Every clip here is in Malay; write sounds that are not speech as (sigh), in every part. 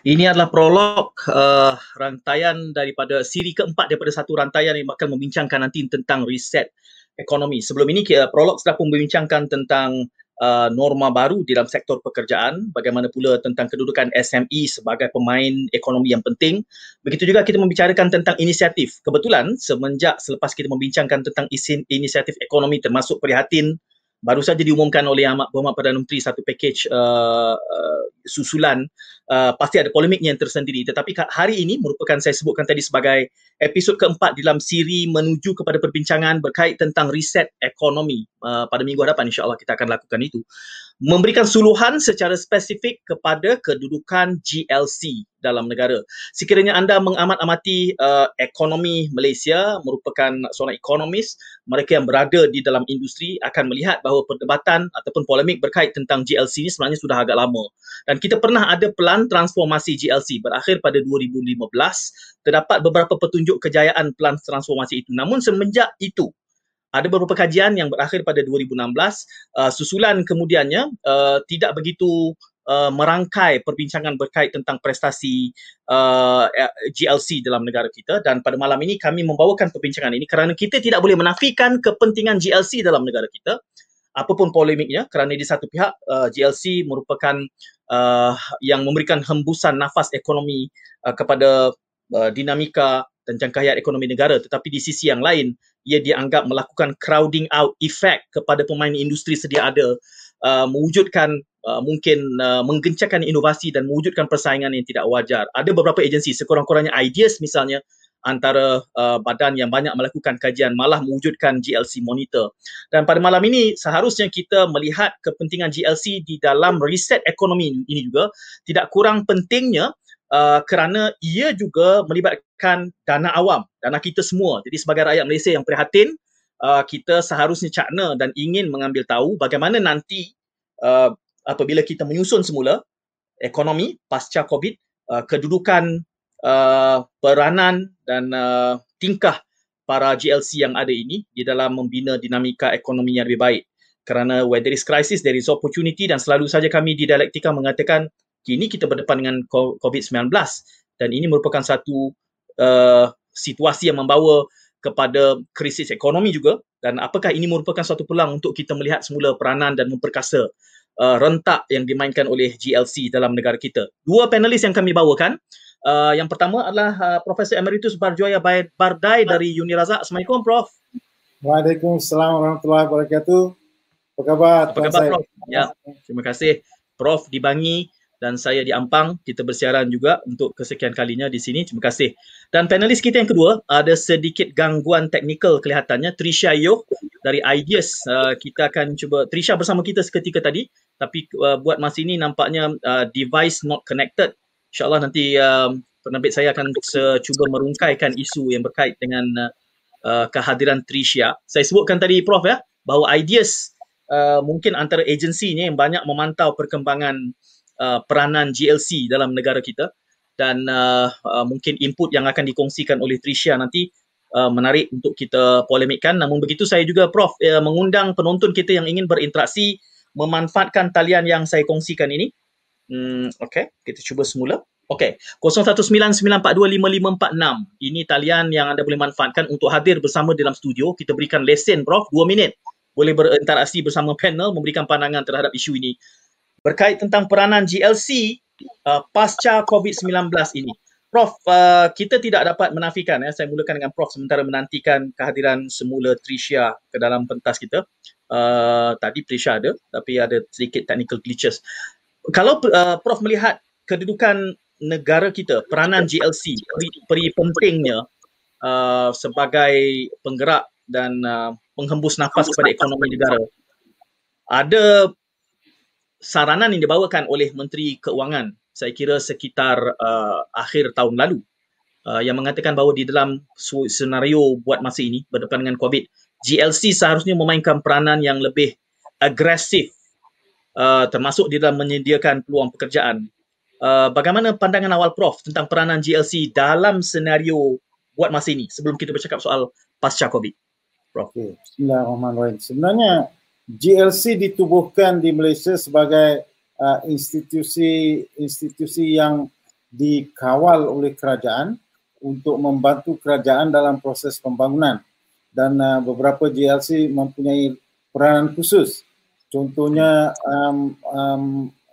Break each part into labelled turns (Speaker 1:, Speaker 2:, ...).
Speaker 1: Ini adalah prolog uh, rantaian daripada siri keempat daripada satu rantaian yang akan membincangkan nanti tentang reset ekonomi. Sebelum ini uh, prolog sudah pun membincangkan tentang uh, norma baru di dalam sektor pekerjaan, bagaimana pula tentang kedudukan SME sebagai pemain ekonomi yang penting. Begitu juga kita membicarakan tentang inisiatif. Kebetulan semenjak selepas kita membincangkan tentang isin inisiatif ekonomi termasuk prihatin baru saja diumumkan oleh Ahmad Berhormat Perdana Menteri satu package uh, uh, susulan uh, pasti ada polemiknya yang tersendiri. Tetapi hari ini merupakan saya sebutkan tadi sebagai episod keempat dalam siri menuju kepada perbincangan berkait tentang riset ekonomi. Uh, pada minggu hadapan insyaAllah kita akan lakukan itu memberikan suluhan secara spesifik kepada kedudukan GLC dalam negara. Sekiranya anda mengamat-amati uh, ekonomi Malaysia merupakan seorang ekonomis, mereka yang berada di dalam industri akan melihat bahawa perdebatan ataupun polemik berkait tentang GLC ini sebenarnya sudah agak lama. Dan kita pernah ada pelan transformasi GLC berakhir pada 2015, terdapat beberapa petunjuk kejayaan pelan transformasi itu. Namun semenjak itu, ada beberapa kajian yang berakhir pada 2016 uh, susulan kemudiannya uh, tidak begitu uh, merangkai perbincangan berkait tentang prestasi uh, GLC dalam negara kita. Dan pada malam ini kami membawakan perbincangan ini kerana kita tidak boleh menafikan kepentingan GLC dalam negara kita. Apapun polemiknya kerana di satu pihak uh, GLC merupakan uh, yang memberikan hembusan nafas ekonomi uh, kepada uh, dinamika dan jangkauan ekonomi negara. Tetapi di sisi yang lain ia dianggap melakukan crowding out effect kepada pemain industri sedia ada uh, mewujudkan uh, mungkin uh, menggencarkan inovasi dan mewujudkan persaingan yang tidak wajar. Ada beberapa agensi sekurang-kurangnya ideas misalnya antara uh, badan yang banyak melakukan kajian malah mewujudkan GLC monitor. Dan pada malam ini seharusnya kita melihat kepentingan GLC di dalam riset ekonomi ini juga. Tidak kurang pentingnya kerana ia juga melibatkan dana awam, dana kita semua. Jadi sebagai rakyat Malaysia yang prihatin, uh, kita seharusnya cakna dan ingin mengambil tahu bagaimana nanti uh, apabila kita menyusun semula ekonomi pasca COVID, uh, kedudukan uh, peranan dan uh, tingkah para GLC yang ada ini di dalam membina dinamika ekonomi yang lebih baik. Kerana where there is crisis, there is opportunity dan selalu saja kami di Dialektika mengatakan kini kita berdepan dengan COVID-19 dan ini merupakan satu uh, situasi yang membawa kepada krisis ekonomi juga dan apakah ini merupakan satu peluang untuk kita melihat semula peranan dan memperkasa uh, rentak yang dimainkan oleh GLC dalam negara kita. Dua panelis yang kami bawakan. Uh, yang pertama adalah uh, Profesor Emeritus Barjoya Bardai dari Unirazak. Assalamualaikum Prof.
Speaker 2: Waalaikumsalam warahmatullahi wabarakatuh. Apa khabar?
Speaker 1: Apa khabar Prof? Ya, terima kasih. Prof Dibangi dan saya di Ampang kita bersiaran juga untuk kesekian kalinya di sini. Terima kasih. Dan panelis kita yang kedua ada sedikit gangguan teknikal kelihatannya Trisha Yo dari Ideas. Uh, kita akan cuba Trisha bersama kita seketika tadi tapi uh, buat masa ini nampaknya uh, device not connected. Insyaallah nanti uh, penerbit saya akan cuba merungkaikan isu yang berkait dengan uh, kehadiran Trisha. Saya sebutkan tadi Prof ya bahawa Ideas uh, mungkin antara agensi ni yang banyak memantau perkembangan Uh, peranan GLC dalam negara kita dan uh, uh, mungkin input yang akan dikongsikan oleh Trisha nanti uh, menarik untuk kita polemikkan. Namun begitu saya juga Prof uh, mengundang penonton kita yang ingin berinteraksi memanfaatkan talian yang saya kongsikan ini. Hmm, okay, kita cuba semula. Okay, 0199425546 ini talian yang anda boleh manfaatkan untuk hadir bersama dalam studio. Kita berikan lesen Prof 2 minit. Boleh berinteraksi bersama panel memberikan pandangan terhadap isu ini berkait tentang peranan GLC uh, pasca COVID-19 ini. Prof, uh, kita tidak dapat menafikan, ya, saya mulakan dengan Prof sementara menantikan kehadiran semula Tricia ke dalam pentas kita. Uh, tadi Tricia ada, tapi ada sedikit technical glitches. Kalau uh, Prof melihat kedudukan negara kita, peranan GLC, peri, peri pentingnya uh, sebagai penggerak dan uh, penghembus nafas kepada ekonomi negara, ada saranan yang dibawakan oleh Menteri Keuangan saya kira sekitar uh, akhir tahun lalu uh, yang mengatakan bahawa di dalam senario buat masa ini berdepan dengan COVID GLC seharusnya memainkan peranan yang lebih agresif uh, termasuk di dalam menyediakan peluang pekerjaan uh, bagaimana pandangan awal Prof tentang peranan GLC dalam senario buat masa ini sebelum kita bercakap soal pasca COVID
Speaker 2: Prof. Okay. Bismillahirrahmanirrahim. Sebenarnya GLC ditubuhkan di Malaysia sebagai uh, institusi institusi yang dikawal oleh kerajaan untuk membantu kerajaan dalam proses pembangunan. Dan uh, beberapa GLC mempunyai peranan khusus. Contohnya um, um,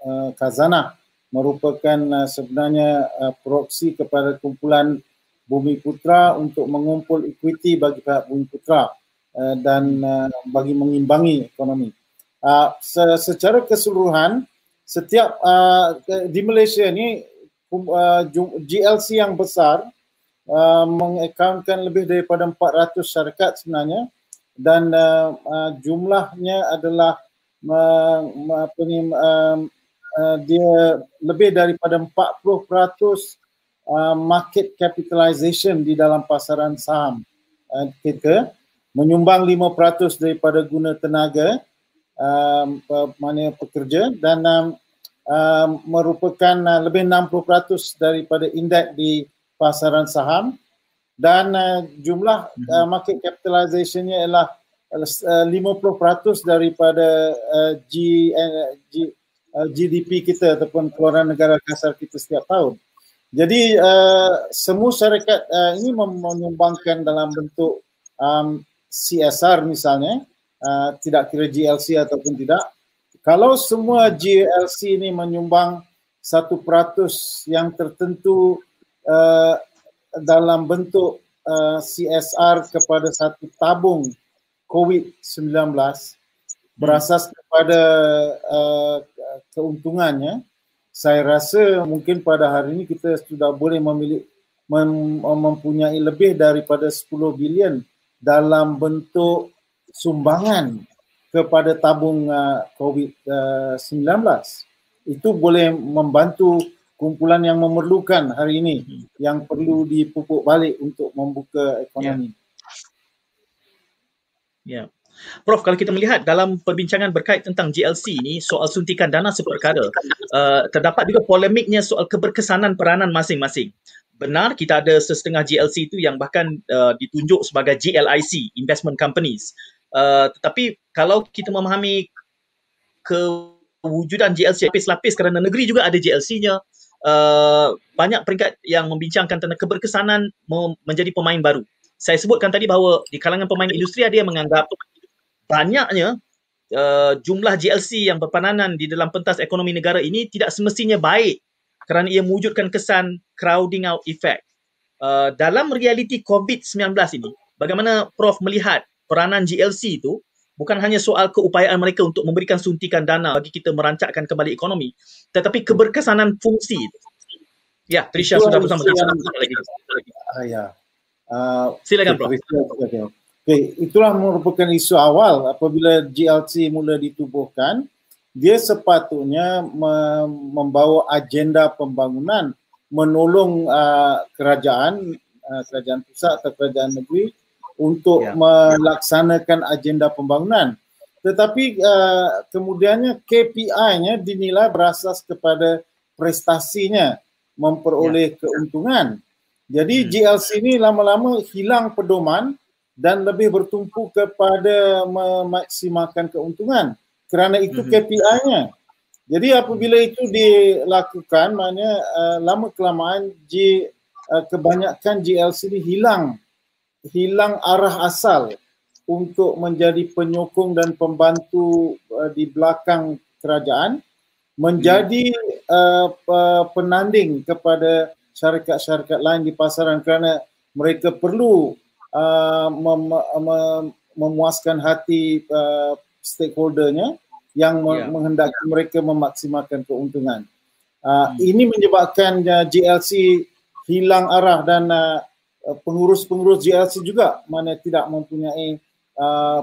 Speaker 2: uh, Kazana merupakan uh, sebenarnya uh, proksi kepada kumpulan Bumi Putra untuk mengumpul equity bagi pihak Bumi Putra uh, dan uh, bagi mengimbangi ekonomi. Uh, secara keseluruhan setiap uh, di Malaysia ni uh, GLC yang besar uh, mengakunkan lebih daripada 400 syarikat sebenarnya dan uh, uh, jumlahnya adalah uh, apa ni uh, uh, dia lebih daripada 40% uh, market capitalization di dalam pasaran saham uh, kita menyumbang 5% daripada guna tenaga um, mana pekerja dan um, uh, merupakan uh, lebih 60% daripada indeks di pasaran saham dan uh, jumlah uh, mhm. market capitalization-nya ialah uh, 50% daripada uh, G, uh, G, uh, GDP kita ataupun keluaran negara kasar kita setiap tahun. Jadi uh, semua syarikat uh, ini menyumbangkan dalam bentuk um, CSR misalnya, uh, tidak kira GLC ataupun tidak, kalau semua GLC ini menyumbang satu peratus yang tertentu uh, dalam bentuk uh, CSR kepada satu tabung COVID-19 berasas kepada uh, keuntungannya, saya rasa mungkin pada hari ini kita sudah boleh memilih mem- mempunyai lebih daripada 10 bilion dalam bentuk sumbangan kepada tabung uh, COVID-19 uh, itu boleh membantu kumpulan yang memerlukan hari ini hmm. yang perlu dipupuk balik untuk membuka ekonomi.
Speaker 1: Ya. Yeah. Prof, kalau kita melihat dalam perbincangan berkait tentang GLC ini, soal suntikan dana seperkara, uh, terdapat juga polemiknya soal keberkesanan peranan masing-masing. Benar kita ada sesetengah GLC itu yang bahkan uh, ditunjuk sebagai GLIC, investment companies. Uh, tetapi kalau kita memahami kewujudan GLC lapis-lapis kerana negeri juga ada GLC-nya, uh, banyak peringkat yang membincangkan tentang keberkesanan menjadi pemain baru. Saya sebutkan tadi bahawa di kalangan pemain industri ada yang menganggap banyaknya uh, jumlah GLC yang berperanan di dalam pentas ekonomi negara ini tidak semestinya baik kerana ia mewujudkan kesan crowding out effect. Uh, dalam realiti COVID-19 ini, bagaimana Prof melihat peranan GLC itu bukan hanya soal keupayaan mereka untuk memberikan suntikan dana bagi kita merancakkan kembali ekonomi tetapi keberkesanan fungsi itu. Ya, Trisha itu sudah bersama kita lagi.
Speaker 2: Ah, ya. Uh, Silakan Prof. Okay, itulah merupakan isu awal apabila GLC mula ditubuhkan dia sepatutnya membawa agenda pembangunan menolong uh, kerajaan uh, kerajaan pusat atau kerajaan negeri untuk ya. melaksanakan agenda pembangunan. Tetapi uh, kemudiannya KPI-nya dinilai berasas kepada prestasinya memperoleh ya. keuntungan. Jadi hmm. GLC ini lama-lama hilang pedoman dan lebih bertumpu kepada memaksimalkan keuntungan kerana itu hmm. KPI-nya. Jadi apabila itu dilakukan maknanya uh, lama kelamaan G, uh, kebanyakan GLC ini hilang hilang arah asal untuk menjadi penyokong dan pembantu uh, di belakang kerajaan menjadi uh, penanding kepada syarikat-syarikat lain di pasaran kerana mereka perlu uh, mem- mem- memuaskan hati uh, stakeholdernya yang yeah. menghendaki mereka memaksimalkan keuntungan. Uh, hmm. Ini menyebabkan uh, GLC hilang arah dan uh, Uh, pengurus-pengurus GLC juga mana tidak mempunyai uh,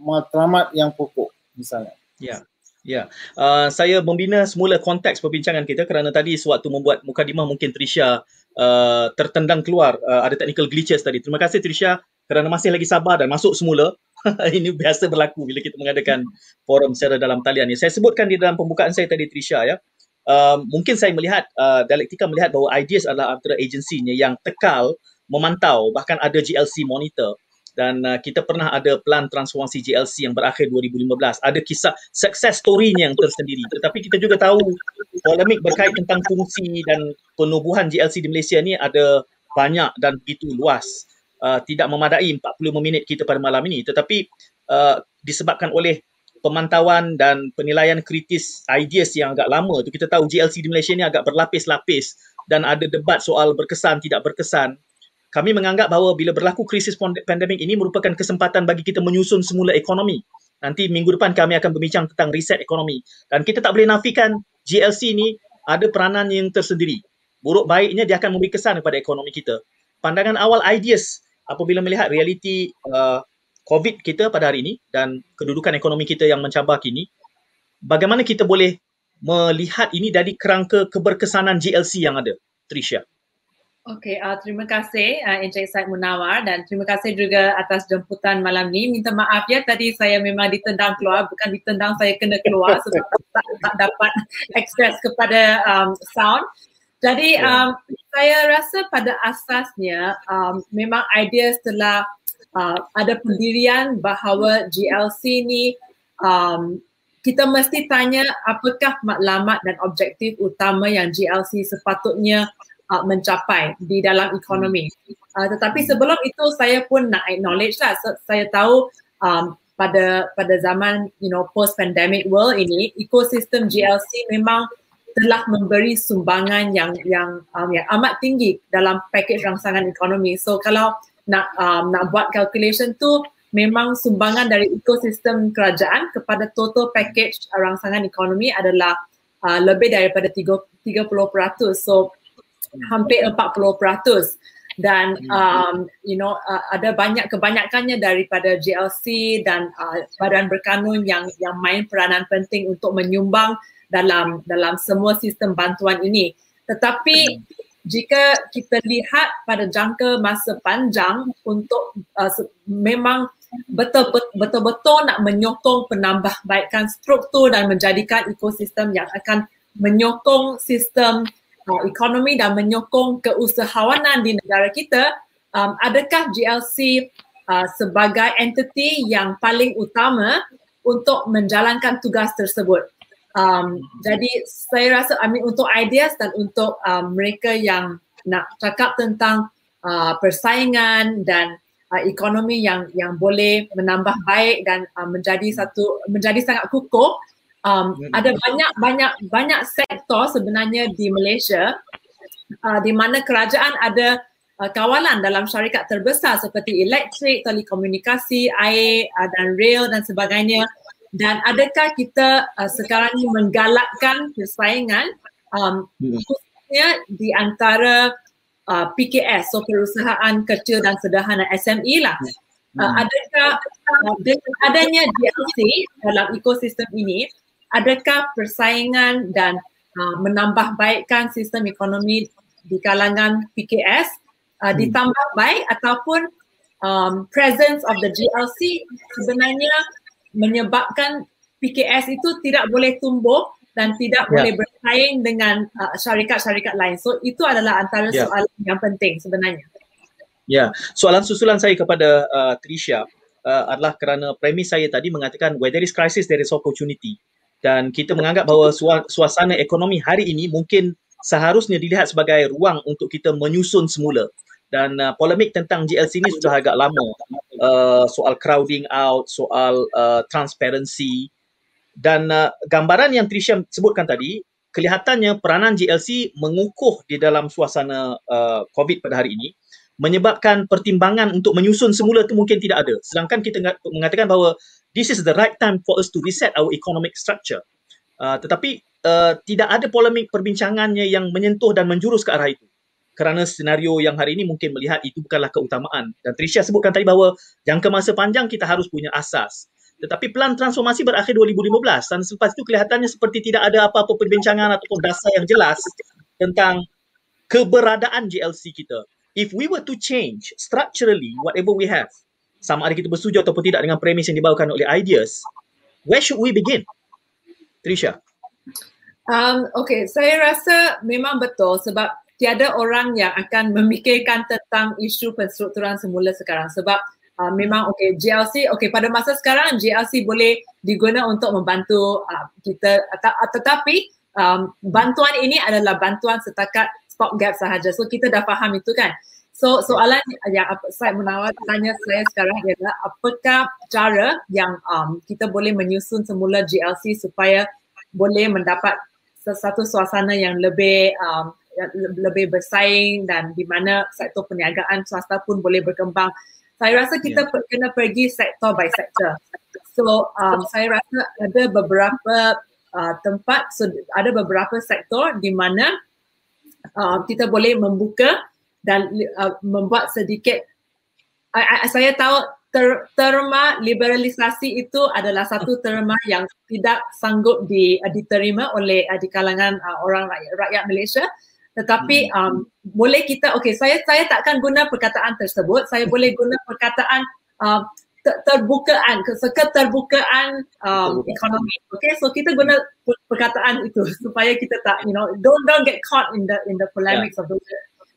Speaker 2: matlamat yang pokok misalnya.
Speaker 1: Ya. Ya, uh, saya membina semula konteks perbincangan kita kerana tadi sewaktu membuat mukadimah mungkin Trisha uh, tertendang keluar uh, ada technical glitches tadi. Terima kasih Trisha kerana masih lagi sabar dan masuk semula. (laughs) Ini biasa berlaku bila kita mengadakan forum secara dalam talian ni. Saya sebutkan di dalam pembukaan saya tadi Trisha ya. Uh, mungkin saya melihat uh, dialektika melihat bahawa ideas adalah antara agensinya yang tekal memantau bahkan ada GLC monitor. Dan uh, kita pernah ada plan transformasi GLC yang berakhir 2015 ada kisah success story-nya yang tersendiri. Tetapi kita juga tahu polemik berkait tentang fungsi dan penubuhan GLC di Malaysia ni ada banyak dan begitu luas uh, tidak memadai 45 minit kita pada malam ini tetapi uh, disebabkan oleh pemantauan dan penilaian kritis ideas yang agak lama tu kita tahu GLC di Malaysia ni agak berlapis-lapis dan ada debat soal berkesan tidak berkesan kami menganggap bahawa bila berlaku krisis pandemik ini merupakan kesempatan bagi kita menyusun semula ekonomi. Nanti minggu depan kami akan berbincang tentang reset ekonomi. Dan kita tak boleh nafikan GLC ini ada peranan yang tersendiri. Buruk baiknya dia akan memberi kesan kepada ekonomi kita. Pandangan awal ideas apabila melihat realiti uh, COVID kita pada hari ini dan kedudukan ekonomi kita yang mencabar kini, bagaimana kita boleh melihat ini dari kerangka keberkesanan GLC yang ada? Tricia.
Speaker 3: Okey, uh, terima kasih uh, Encik Said Munawar dan terima kasih juga atas jemputan malam ni. Minta maaf ya tadi saya memang ditendang keluar, bukan ditendang saya kena keluar sebab (laughs) tak, tak dapat (laughs) akses kepada um, sound. Jadi um, saya rasa pada asasnya um, memang idea setelah uh, ada pendirian bahawa GLC ni um, kita mesti tanya apakah matlamat dan objektif utama yang GLC sepatutnya uh, mencapai di dalam ekonomi. Uh, tetapi sebelum itu saya pun nak acknowledge lah, so, saya tahu um, pada pada zaman you know post pandemic world ini ekosistem GLC memang telah memberi sumbangan yang yang um, yang amat tinggi dalam package rangsangan ekonomi. So kalau nak um, nak buat calculation tu memang sumbangan dari ekosistem kerajaan kepada total package rangsangan ekonomi adalah uh, lebih daripada 30%. So hampir 40% dan um, you know uh, ada banyak kebanyakannya daripada GLC dan uh, badan berkanun yang yang main peranan penting untuk menyumbang dalam dalam semua sistem bantuan ini tetapi jika kita lihat pada jangka masa panjang untuk uh, memang betul betul betul nak menyokong penambahbaikan struktur dan menjadikan ekosistem yang akan menyokong sistem uh, ekonomi dan menyokong keusahawanan di negara kita, um, adakah GLC uh, sebagai entiti yang paling utama untuk menjalankan tugas tersebut? Um, jadi saya rasa I mean, untuk ideas dan untuk um, mereka yang nak cakap tentang uh, persaingan dan uh, ekonomi yang yang boleh menambah baik dan uh, menjadi satu menjadi sangat kukuh um, hmm. ada banyak banyak banyak sektor sebenarnya di Malaysia uh, di mana kerajaan ada uh, kawalan dalam syarikat terbesar seperti elektrik, telekomunikasi, air uh, dan rail dan sebagainya. Dan adakah kita uh, sekarang ini menggalakkan persaingan um, hmm. khususnya di antara uh, PKS, so perusahaan kecil dan sederhana SME lah. Uh, hmm. adakah uh, dengan adanya DLC dalam ekosistem ini, adakah persaingan dan uh, menambah baikkan sistem ekonomi di kalangan PKS uh, hmm. ditambah baik ataupun um, presence of the GLC sebenarnya menyebabkan PKS itu tidak boleh tumbuh dan tidak yeah. boleh bersaing dengan uh, syarikat-syarikat lain. So itu adalah antara yeah. soalan yang penting sebenarnya.
Speaker 1: Ya, yeah. soalan susulan saya kepada uh, Tricia uh, adalah kerana premis saya tadi mengatakan where there is crisis there is opportunity dan kita menganggap bahawa suasana ekonomi hari ini mungkin seharusnya dilihat sebagai ruang untuk kita menyusun semula dan uh, polemik tentang GLC ini sudah agak lama uh, soal crowding out soal uh, transparency dan uh, gambaran yang Tricia sebutkan tadi kelihatannya peranan GLC mengukuh di dalam suasana uh, COVID pada hari ini menyebabkan pertimbangan untuk menyusun semula itu mungkin tidak ada sedangkan kita mengatakan bahawa this is the right time for us to reset our economic structure. Uh, tetapi uh, tidak ada polemik perbincangannya yang menyentuh dan menjurus ke arah itu. Kerana senario yang hari ini mungkin melihat itu bukanlah keutamaan. Dan Tricia sebutkan tadi bahawa jangka masa panjang kita harus punya asas. Tetapi pelan transformasi berakhir 2015 dan selepas itu kelihatannya seperti tidak ada apa-apa perbincangan ataupun dasar yang jelas tentang keberadaan GLC kita. If we were to change structurally whatever we have, sama ada kita bersetuju ataupun tidak dengan premis yang dibawakan oleh ideas, where should we begin? Trisha.
Speaker 3: Um, okay, saya rasa memang betul sebab tiada orang yang akan memikirkan tentang isu penstrukturan semula sekarang. Sebab uh, memang okay GLC okay pada masa sekarang GLC boleh diguna untuk membantu uh, kita. Tetapi um, bantuan ini adalah bantuan setakat stop gap sahaja. So kita dah faham itu kan? So soalan yang saya menawar tanya saya sekarang adalah apakah cara yang um, kita boleh menyusun semula GLC supaya boleh mendapat sesuatu suasana yang lebih um, lebih bersaing dan di mana sektor perniagaan swasta pun boleh berkembang. Saya rasa kita yeah. kena pergi sektor by sektor. So um, saya rasa ada beberapa uh, tempat, so ada beberapa sektor di mana uh, kita boleh membuka dan uh, membuat sedikit I, I, saya tahu ter, terma liberalisasi itu adalah satu terma yang tidak sanggup di, uh, diterima oleh uh, di kalangan uh, orang rakyat, rakyat Malaysia tetapi hmm. um, boleh kita okay saya saya takkan guna perkataan tersebut saya boleh guna perkataan uh, terbukaan keterbukaan um, ekonomi okay so kita guna perkataan itu (laughs) supaya kita tak you know don't don't get caught in the in the polemics yeah. of those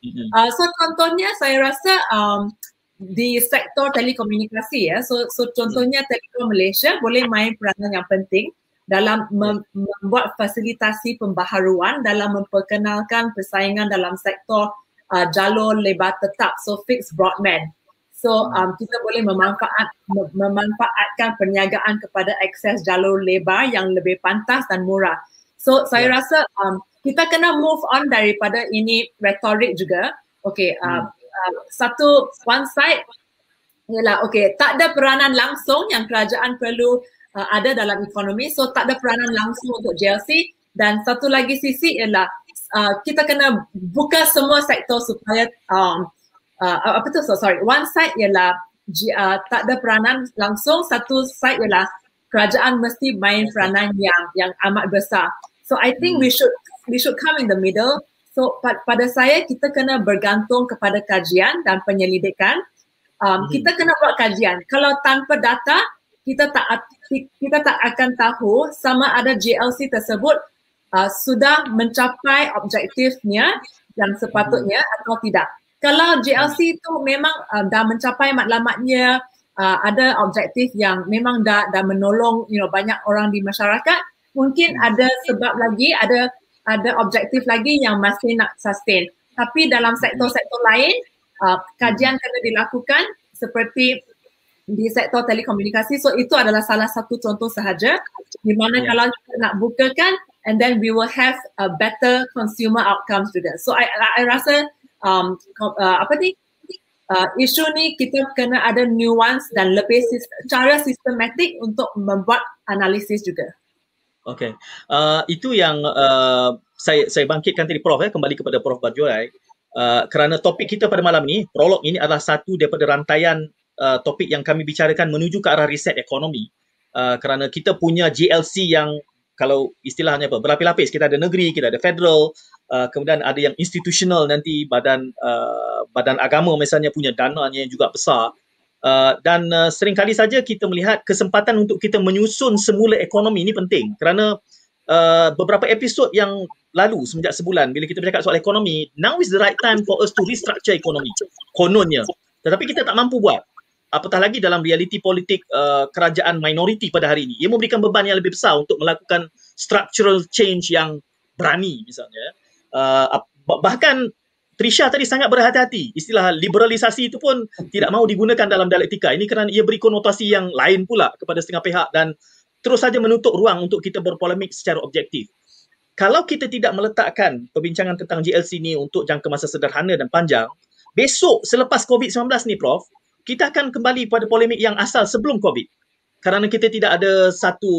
Speaker 3: Mm-hmm. Uh, so contohnya saya rasa um, di sektor telekomunikasi ya. So so contohnya Telekom Malaysia boleh main peranan yang penting dalam mem- membuat fasilitasi pembaharuan dalam memperkenalkan persaingan dalam sektor uh, jalur lebar tetap so fixed broadband. So um, kita boleh memanfaat memanfaatkan perniagaan kepada akses jalur lebar yang lebih pantas dan murah. So saya yeah. rasa um, kita kena move on daripada ini retorik juga. Okay, uh, hmm. uh, satu one side ialah okay, tak ada peranan langsung yang kerajaan perlu uh, ada dalam ekonomi. So tak ada peranan langsung untuk JLC dan satu lagi sisi ialah uh, kita kena buka semua sektor supaya um, uh, apa tu so sorry one side ialah uh, tak ada peranan langsung satu side ialah kerajaan mesti main peranan yang yang amat besar so i think we should we should come in the middle. So pada saya kita kena bergantung kepada kajian dan penyelidikan. Um, hmm. Kita kena buat kajian. Kalau tanpa data kita tak kita tak akan tahu sama ada GLC tersebut uh, sudah mencapai objektifnya yang sepatutnya hmm. atau tidak. Kalau GLC itu memang uh, dah mencapai matlamatnya, uh, ada objektif yang memang dah dah menolong you know banyak orang di masyarakat, mungkin hmm. ada sebab lagi ada ada objektif lagi yang masih nak sustain. Tapi dalam sektor-sektor lain, uh, kajian kena dilakukan seperti di sektor telekomunikasi. So itu adalah salah satu contoh sahaja di mana yeah. kalau kita nak bukakan and then we will have a better consumer outcomes juga. So I, I rasa um, uh, apa ni uh, isu ni kita kena ada nuance dan lebih cara sistematik untuk membuat analisis juga.
Speaker 1: Okay. Uh, itu yang uh, saya saya bangkitkan tadi Prof eh, kembali kepada Prof Barjuai. Uh, kerana topik kita pada malam ini, prolog ini adalah satu daripada rantaian uh, topik yang kami bicarakan menuju ke arah riset ekonomi. Uh, kerana kita punya GLC yang kalau istilahnya apa, berlapis-lapis. Kita ada negeri, kita ada federal, uh, kemudian ada yang institutional nanti badan uh, badan agama misalnya punya dananya yang juga besar. Uh, dan uh, sering kali saja kita melihat kesempatan untuk kita menyusun semula ekonomi ini penting kerana uh, beberapa episod yang lalu semenjak sebulan bila kita bercakap soal ekonomi now is the right time for us to restructure ekonomi kononnya tetapi kita tak mampu buat apatah lagi dalam realiti politik uh, kerajaan minoriti pada hari ini ia memberikan beban yang lebih besar untuk melakukan structural change yang berani misalnya uh, bahkan Trisha tadi sangat berhati-hati. Istilah liberalisasi itu pun tidak mahu digunakan dalam dialektika. Ini kerana ia beri konotasi yang lain pula kepada setengah pihak dan terus saja menutup ruang untuk kita berpolemik secara objektif. Kalau kita tidak meletakkan perbincangan tentang GLC ini untuk jangka masa sederhana dan panjang, besok selepas COVID-19 ni Prof, kita akan kembali pada polemik yang asal sebelum COVID. Kerana kita tidak ada satu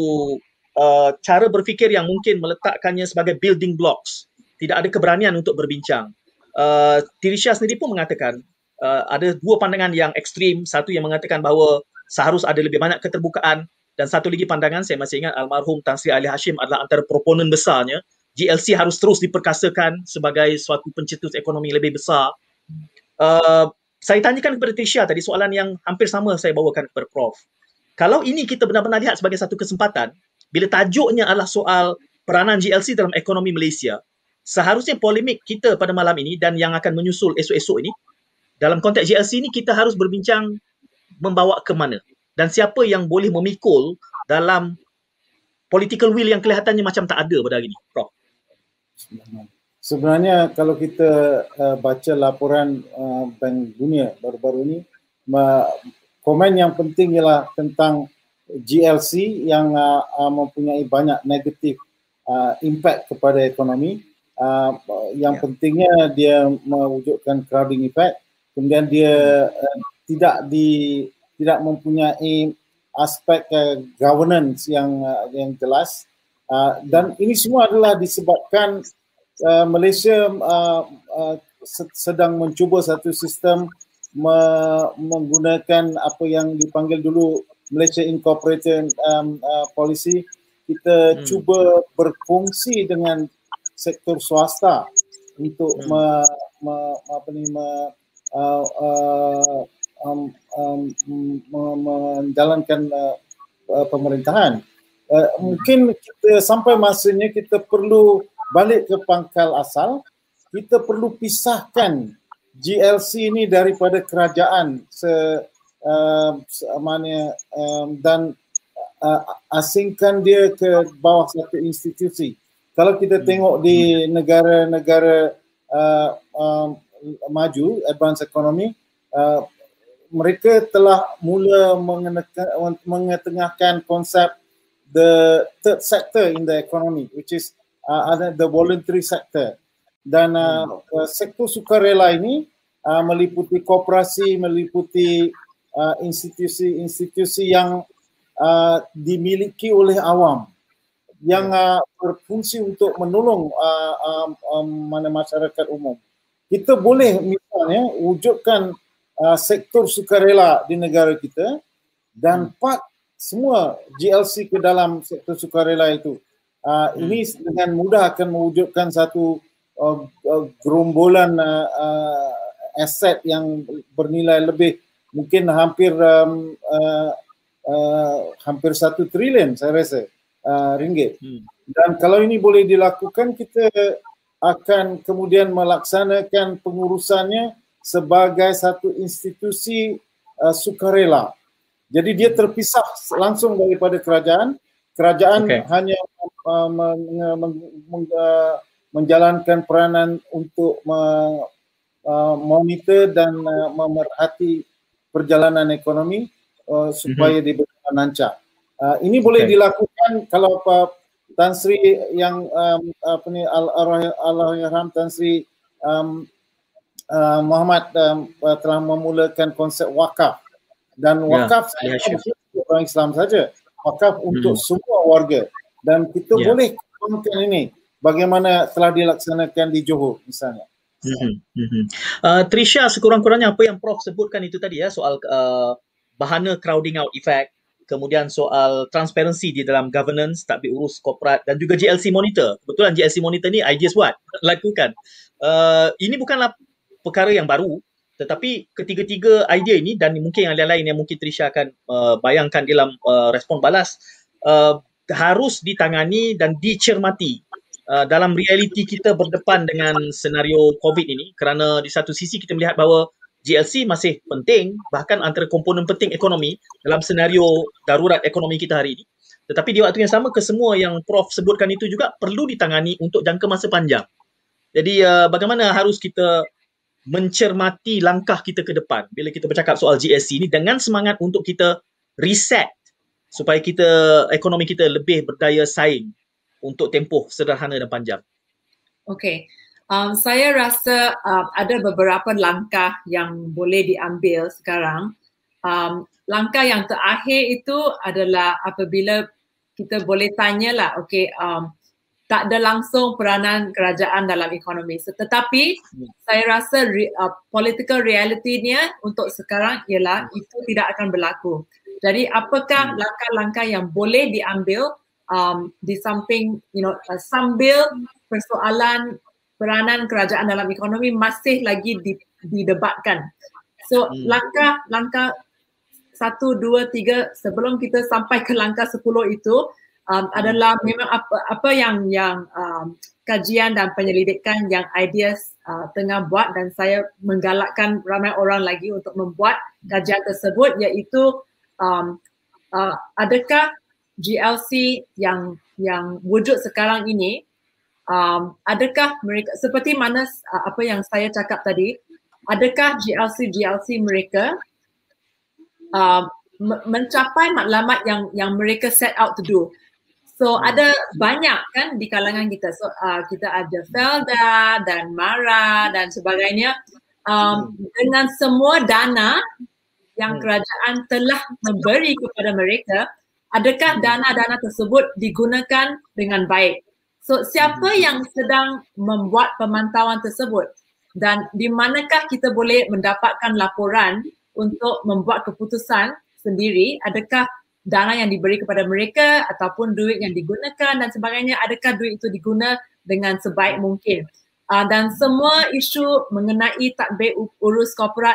Speaker 1: uh, cara berfikir yang mungkin meletakkannya sebagai building blocks. Tidak ada keberanian untuk berbincang uh, Tirisha sendiri pun mengatakan uh, ada dua pandangan yang ekstrim. Satu yang mengatakan bahawa seharus ada lebih banyak keterbukaan dan satu lagi pandangan saya masih ingat almarhum Tan Sri Ali Hashim adalah antara proponen besarnya GLC harus terus diperkasakan sebagai suatu pencetus ekonomi lebih besar. Uh, saya tanyakan kepada Tisha tadi soalan yang hampir sama saya bawakan kepada Prof. Kalau ini kita benar-benar lihat sebagai satu kesempatan, bila tajuknya adalah soal peranan GLC dalam ekonomi Malaysia, seharusnya polemik kita pada malam ini dan yang akan menyusul esok-esok ini dalam konteks GLC ini kita harus berbincang membawa ke mana dan siapa yang boleh memikul dalam political will yang kelihatannya macam tak ada pada hari ini prof
Speaker 2: sebenarnya kalau kita uh, baca laporan uh, bank dunia baru-baru ini uh, komen yang penting ialah tentang GLC yang uh, uh, mempunyai banyak negatif uh, impact kepada ekonomi. Uh, yang yeah. pentingnya dia mewujudkan crowding effect. Kemudian dia uh, tidak di tidak mempunyai aspek uh, governance yang uh, yang jelas. Uh, dan ini semua adalah disebabkan uh, Malaysia uh, uh, sedang mencuba satu sistem me- menggunakan apa yang dipanggil dulu Malaysia Incorporated um, uh, Policy kita hmm. cuba berfungsi dengan sektor swasta untuk hmm. me, me, apa ni me, uh, uh, um, um, menjalankan uh, uh, pemerintahan. Uh, mungkin kita sampai masanya kita perlu balik ke pangkal asal. Kita perlu pisahkan GLC ini daripada kerajaan se uh, mana um, dan uh, asingkan dia ke bawah satu institusi. Kalau kita tengok di negara-negara uh, um, maju, advanced economy, uh, mereka telah mula mengetengahkan konsep the third sector in the economy which is uh, the voluntary sector dan uh, hmm. sektor sukarela ini uh, meliputi koperasi meliputi uh, institusi-institusi yang uh, dimiliki oleh awam yang uh, berfungsi untuk menolong uh, um, um, mana masyarakat umum kita boleh misalnya wujudkan uh, sektor sukarela di negara kita dan hmm. part semua GLC ke dalam sektor sukarela itu. Uh, hmm. Ini dengan mudah akan mewujudkan satu uh, uh, gerombolan uh, uh, aset yang bernilai lebih mungkin hampir um, uh, uh, hampir satu trilion saya rasa uh, ringgit. Hmm. Dan kalau ini boleh dilakukan kita akan kemudian melaksanakan pengurusannya sebagai satu institusi uh, sukarela. Jadi dia terpisah langsung daripada kerajaan. Kerajaan okay. hanya uh, meng, meng, meng, uh, menjalankan peranan untuk me, uh, monitor dan uh, memerhati perjalanan ekonomi uh, supaya mm-hmm. diberikan lancar. Uh, ini okay. boleh dilakukan kalau apa Tan Sri yang um, apa ni Al-Arham Tan Sri um, uh, Muhammad um, uh, telah memulakan konsep wakaf dan ya, wakaf yeah, yeah, sure. orang Islam saja wakaf hmm. untuk semua warga dan kita yeah. boleh kembangkan ini bagaimana telah dilaksanakan di Johor misalnya. Mm-hmm.
Speaker 1: Uh, Trisha sekurang-kurangnya apa yang Prof sebutkan itu tadi ya soal uh, bahana crowding out effect kemudian soal transparansi di dalam governance tak urus korporat dan juga GLC monitor. Kebetulan GLC monitor ni ideas what (laughs) lakukan. Uh, ini bukanlah perkara yang baru tetapi ketiga-tiga idea ini dan mungkin yang lain-lain yang mungkin Trisha akan uh, bayangkan dalam uh, respon balas uh, harus ditangani dan dicermati uh, dalam realiti kita berdepan dengan senario COVID ini kerana di satu sisi kita melihat bahawa GLC masih penting bahkan antara komponen penting ekonomi dalam senario darurat ekonomi kita hari ini tetapi di waktu yang sama kesemua yang Prof sebutkan itu juga perlu ditangani untuk jangka masa panjang. Jadi uh, bagaimana harus kita mencermati langkah kita ke depan bila kita bercakap soal GSC ini dengan semangat untuk kita reset supaya kita ekonomi kita lebih berdaya saing untuk tempoh sederhana dan panjang.
Speaker 3: Okay. Um, saya rasa uh, ada beberapa langkah yang boleh diambil sekarang. Um, langkah yang terakhir itu adalah apabila kita boleh tanyalah, okay, um, tak ada langsung peranan kerajaan dalam ekonomi. So, tetapi hmm. saya rasa re, uh, political reality-nya untuk sekarang ialah itu tidak akan berlaku. Jadi apakah hmm. langkah-langkah yang boleh diambil um, di samping you know uh, sambil persoalan peranan kerajaan dalam ekonomi masih lagi didebatkan. So hmm. langkah-langkah satu, dua, tiga sebelum kita sampai ke langkah sepuluh itu um, adalah memang apa apa yang yang um, kajian dan penyelidikan yang ideas uh, tengah buat dan saya menggalakkan ramai orang lagi untuk membuat kajian tersebut iaitu um, uh, adakah GLC yang yang wujud sekarang ini um, adakah mereka seperti mana uh, apa yang saya cakap tadi adakah GLC GLC mereka uh, mencapai matlamat yang yang mereka set out to do so ada banyak kan di kalangan kita. So uh, kita ada Felda dan Mara dan sebagainya. Um, dengan semua dana yang hmm. kerajaan telah memberi kepada mereka adakah dana-dana tersebut digunakan dengan baik. So siapa hmm. yang sedang membuat pemantauan tersebut? Dan di manakah kita boleh mendapatkan laporan untuk membuat keputusan sendiri? Adakah dana yang diberi kepada mereka ataupun duit yang digunakan dan sebagainya adakah duit itu diguna dengan sebaik mungkin. Uh, dan semua isu mengenai takbir urus korporat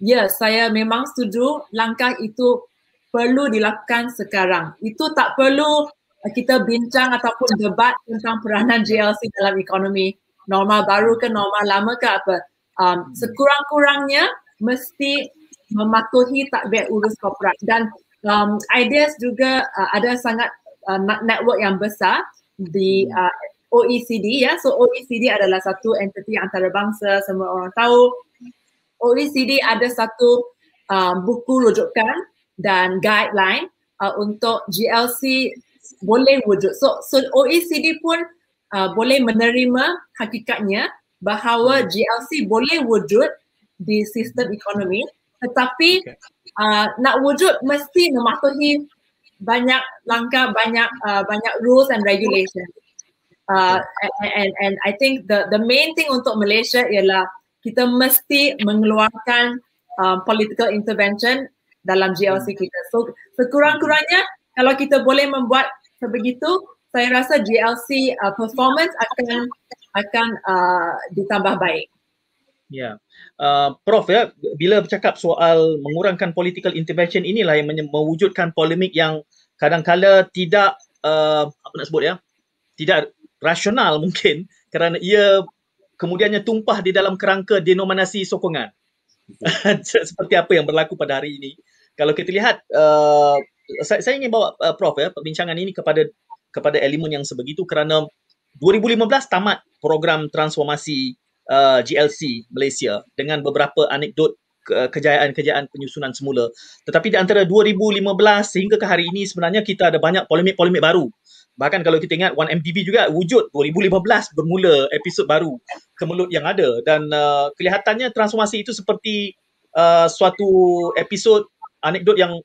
Speaker 3: ya saya memang setuju langkah itu perlu dilakukan sekarang. Itu tak perlu kita bincang ataupun debat tentang peranan GLC dalam ekonomi normal baru ke normal lama ke apa. Um, sekurang-kurangnya mesti mematuhi takbir urus korporat dan um, ideas juga uh, ada sangat uh, network yang besar di uh, OECD ya. So OECD adalah satu entiti antarabangsa semua orang tahu. OECD ada satu um, buku rujukan dan guideline uh, untuk GLC boleh wujud. So, so OECD pun uh, boleh menerima hakikatnya bahawa hmm. GLC boleh wujud di sistem ekonomi tetapi uh, nak wujud mesti mematuhi banyak langkah banyak uh, banyak rules and regulations uh, and, and and I think the the main thing untuk Malaysia ialah kita mesti mengeluarkan uh, political intervention dalam GLC kita. So sekurang-kurangnya kalau kita boleh membuat sebegitu, saya rasa GLC uh, performance akan akan uh, ditambah baik.
Speaker 1: Ya, uh, Prof ya, bila bercakap soal mengurangkan political intervention inilah yang mewujudkan polemik yang kadang-kala tidak uh, apa nak sebut ya, tidak rasional (laughs) mungkin kerana ia kemudiannya tumpah di dalam kerangka denominasi sokongan. (laughs) Seperti apa yang berlaku pada hari ini kalau kita lihat uh, saya, saya ingin bawa uh, prof ya perbincangan ini kepada kepada elemen yang sebegitu kerana 2015 tamat program transformasi uh, GLC Malaysia dengan beberapa anekdot kejayaan-kejayaan penyusunan semula. Tetapi di antara 2015 sehingga ke hari ini sebenarnya kita ada banyak polemik-polemik baru. Bahkan kalau kita ingat 1MDB juga wujud 2015 bermula episod baru kemelut yang ada dan uh, kelihatannya transformasi itu seperti uh, suatu episod anekdot yang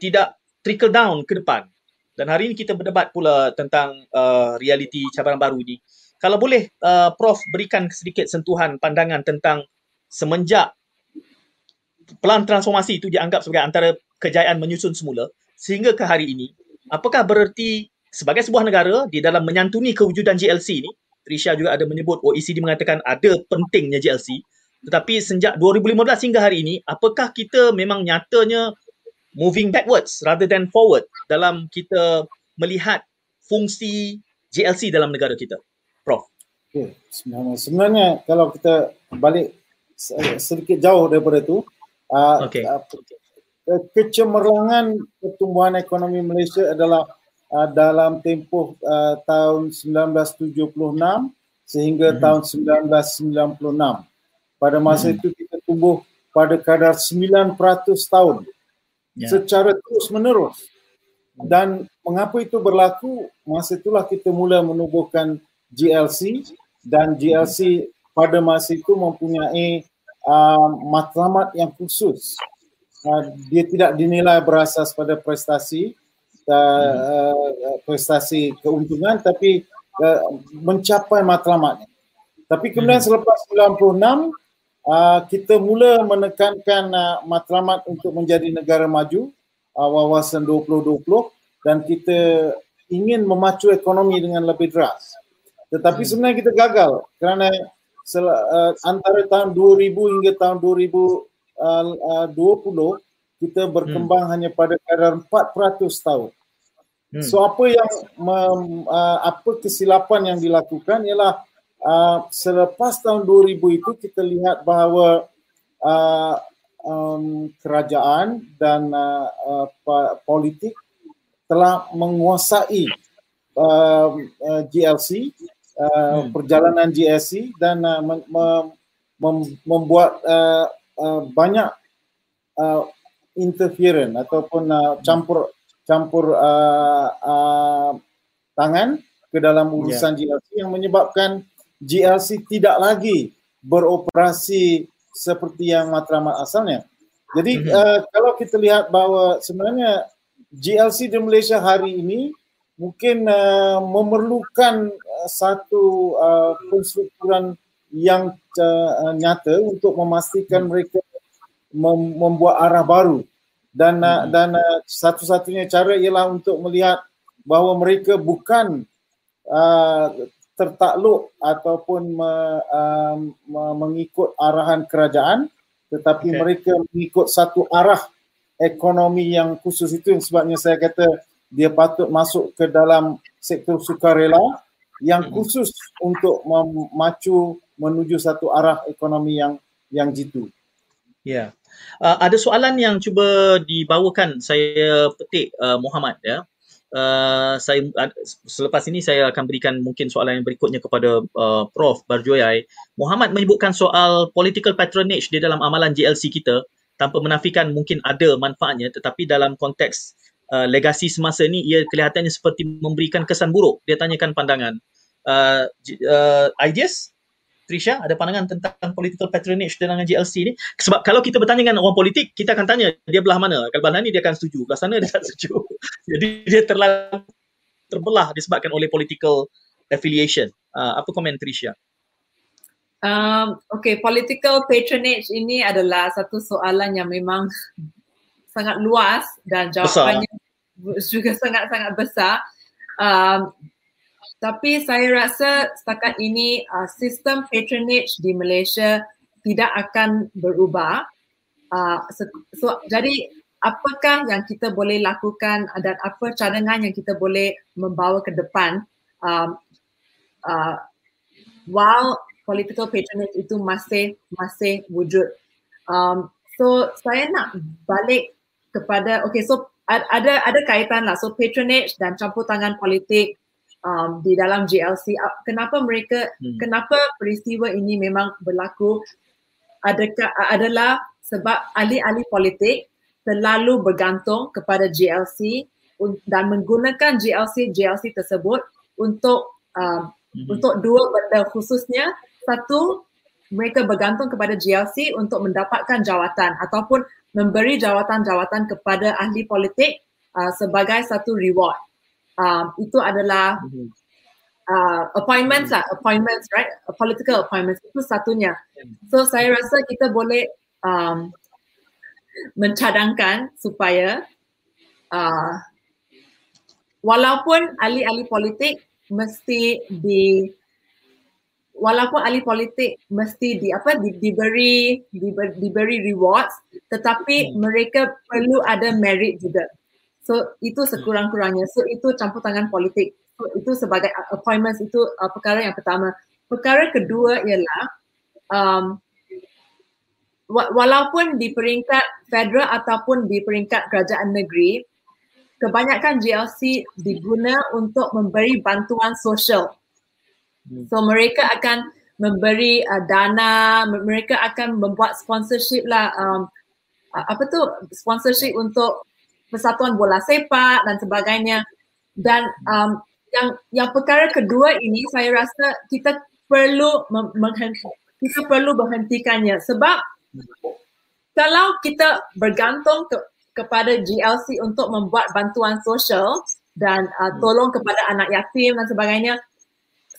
Speaker 1: tidak trickle down ke depan. Dan hari ini kita berdebat pula tentang uh, realiti cabaran baru ini. Kalau boleh uh, Prof berikan sedikit sentuhan pandangan tentang semenjak pelan transformasi itu dianggap sebagai antara kejayaan menyusun semula sehingga ke hari ini, apakah bererti sebagai sebuah negara di dalam menyantuni kewujudan GLC ini, Trisha juga ada menyebut OECD mengatakan ada pentingnya GLC, tetapi sejak 2015 hingga hari ini, apakah kita memang nyatanya moving backwards rather than forward dalam kita melihat fungsi GLC dalam negara kita? Prof.
Speaker 2: Okay. Sebenarnya, kalau kita balik sedikit jauh daripada itu, uh, okay. uh, kecemerlangan pertumbuhan ekonomi Malaysia adalah uh, dalam tempoh uh, tahun 1976 sehingga mm-hmm. tahun 1996 pada masa hmm. itu kita tumbuh pada kadar 9% tahun yeah. secara terus menerus dan mengapa itu berlaku masa itulah kita mula menubuhkan GLC dan GLC pada masa itu mempunyai uh, matlamat yang khusus uh, dia tidak dinilai berasas pada prestasi uh, uh, prestasi keuntungan tapi uh, mencapai matlamatnya tapi kemudian hmm. selepas 96 uh, kita mula menekankan uh, matlamat untuk menjadi negara maju uh, wawasan 2020 dan kita ingin memacu ekonomi dengan lebih deras. Tetapi hmm. sebenarnya kita gagal kerana sel, uh, antara tahun 2000 hingga tahun 2020 uh, uh, kita berkembang hmm. hanya pada kadar 400 tahun. Hmm. So apa yang mem, uh, apa kesilapan yang dilakukan ialah uh, selepas tahun 2000 itu kita lihat bahawa uh, um, kerajaan dan uh, uh, politik telah menguasai uh, uh, GLC uh, hmm. perjalanan GLC dan uh, mem- mem- membuat uh, uh, banyak uh, interference ataupun uh, campur campur uh, uh, tangan ke dalam urusan yeah. GLC yang menyebabkan GLC tidak lagi beroperasi seperti yang matlamat asalnya. Jadi mm-hmm. uh, kalau kita lihat bahawa sebenarnya GLC di Malaysia hari ini mungkin uh, memerlukan uh, satu uh, konstrukturan yang uh, nyata untuk memastikan mm-hmm. mereka mem- membuat arah baru dan uh, mm-hmm. dan uh, satu-satunya cara ialah untuk melihat bahawa mereka bukan uh, tertakluk ataupun me, me, mengikut arahan kerajaan tetapi okay. mereka mengikut satu arah ekonomi yang khusus itu yang sebabnya saya kata dia patut masuk ke dalam sektor sukarela yang hmm. khusus untuk memacu menuju satu arah ekonomi yang yang jitu.
Speaker 1: Ya. Yeah. Uh, ada soalan yang cuba dibawakan saya petik uh, Muhammad ya uh, saya selepas ini saya akan berikan mungkin soalan yang berikutnya kepada uh, Prof Barjoyai. Muhammad menyebutkan soal political patronage di dalam amalan GLC kita tanpa menafikan mungkin ada manfaatnya tetapi dalam konteks uh, legasi semasa ini ia kelihatannya seperti memberikan kesan buruk. Dia tanyakan pandangan. Uh, uh, ideas Trisha ada pandangan tentang political patronage dengan GLC ni? Sebab kalau kita bertanya dengan orang politik kita akan tanya dia belah mana. Kalau belah ni dia akan setuju. Belah sana dia tak (laughs) setuju. Jadi dia terlalu terbelah disebabkan oleh political affiliation. Uh, apa komen Trisha?
Speaker 3: Um, okay political patronage ini adalah satu soalan yang memang sangat luas dan jawapannya besar. juga (laughs) sangat-sangat besar um, tapi saya rasa setakat ini uh, sistem patronage di Malaysia tidak akan berubah. Uh, so, so, jadi apakah yang kita boleh lakukan dan apa cadangan yang kita boleh membawa ke depan um, uh, while political patronage itu masih masih wujud. Um, so saya nak balik kepada okay so ada ada kaitan lah so patronage dan campur tangan politik um, di dalam GLC kenapa mereka hmm. kenapa peristiwa ini memang berlaku adakah adalah sebab ahli-ahli politik terlalu bergantung kepada GLC dan menggunakan GLC GLC tersebut untuk um, hmm. untuk dua benda khususnya satu mereka bergantung kepada GLC untuk mendapatkan jawatan ataupun memberi jawatan-jawatan kepada ahli politik uh, sebagai satu reward um, itu adalah mm-hmm. uh, appointments lah, appointments, right? Political appointments itu satunya. So saya rasa kita boleh um, mencadangkan supaya uh, walaupun ahli-ahli politik mesti di walaupun ahli politik mesti di apa di, diberi diberi, diberi rewards tetapi hmm. mereka perlu ada merit juga So itu sekurang-kurangnya. So itu campur tangan politik. So itu sebagai appointments itu uh, perkara yang pertama. Perkara kedua ialah um, walaupun di peringkat federal ataupun di peringkat kerajaan negeri, kebanyakan GLC diguna untuk memberi bantuan sosial. Hmm. So mereka akan memberi uh, dana, mereka akan membuat sponsorship lah um, apa tu sponsorship untuk persatuan bola sepak dan sebagainya. Dan um, yang yang perkara kedua ini saya rasa kita perlu menghenti, kita perlu berhentikannya. Sebab kalau kita bergantung ke, kepada GLC untuk membuat bantuan sosial dan uh, tolong kepada anak yatim dan sebagainya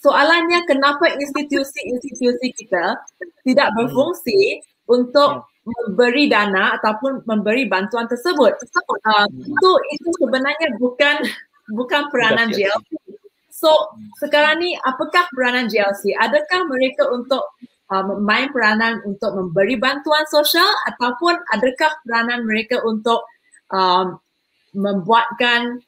Speaker 3: soalannya kenapa institusi-institusi kita tidak berfungsi untuk memberi dana ataupun memberi bantuan tersebut. Uh, so itu sebenarnya bukan bukan peranan GLC. So sekarang ni apakah peranan GLC? Adakah mereka untuk uh, main peranan untuk memberi bantuan sosial ataupun adakah peranan mereka untuk um, membuatkan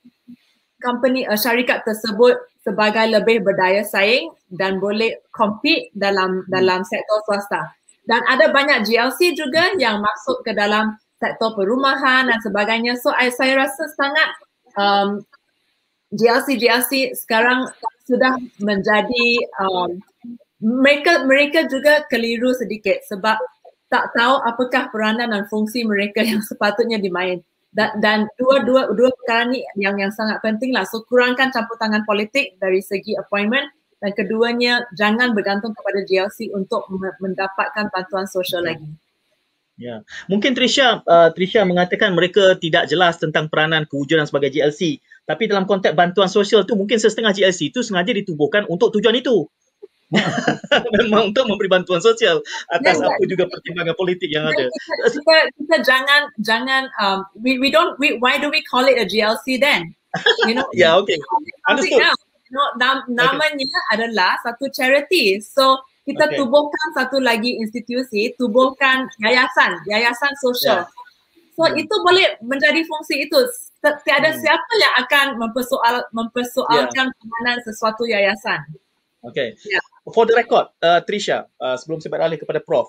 Speaker 3: company uh, syarikat tersebut sebagai lebih berdaya saing dan boleh compete dalam dalam sektor swasta. dan ada banyak GLC juga yang masuk ke dalam sektor perumahan dan sebagainya. So I, saya rasa sangat um, GLC GLC sekarang sudah menjadi um, mereka mereka juga keliru sedikit sebab tak tahu apakah peranan dan fungsi mereka (laughs) yang sepatutnya dimain dan, dan dua dua dua perkara ni yang yang sangat penting lah so kurangkan campur tangan politik dari segi appointment dan keduanya jangan bergantung kepada GLC untuk mendapatkan bantuan sosial lagi.
Speaker 1: Ya, mungkin Trisha uh, Trisha mengatakan mereka tidak jelas tentang peranan kewujudan sebagai GLC. Tapi dalam konteks bantuan sosial tu mungkin setengah GLC itu sengaja ditubuhkan untuk tujuan itu. (laughs) Memang untuk memberi bantuan sosial atas ya, apa ya. juga pertimbangan politik yang ada.
Speaker 3: Kita, kita, kita jangan jangan um, we we don't we why do we call it a GLC then?
Speaker 1: You know? (laughs) yeah, okay. Understood. Now
Speaker 3: know, nam, namanya okay. adalah satu charity. So kita okay. tubuhkan satu lagi institusi, tubuhkan yayasan, yayasan sosial. Yeah. So yeah. itu boleh menjadi fungsi itu. Tiada hmm. siapa yang akan mempersoal mempersoalkan yeah. sesuatu yayasan.
Speaker 1: Okay. Yeah. For the record, uh, Trisha, uh, sebelum saya beralih kepada Prof,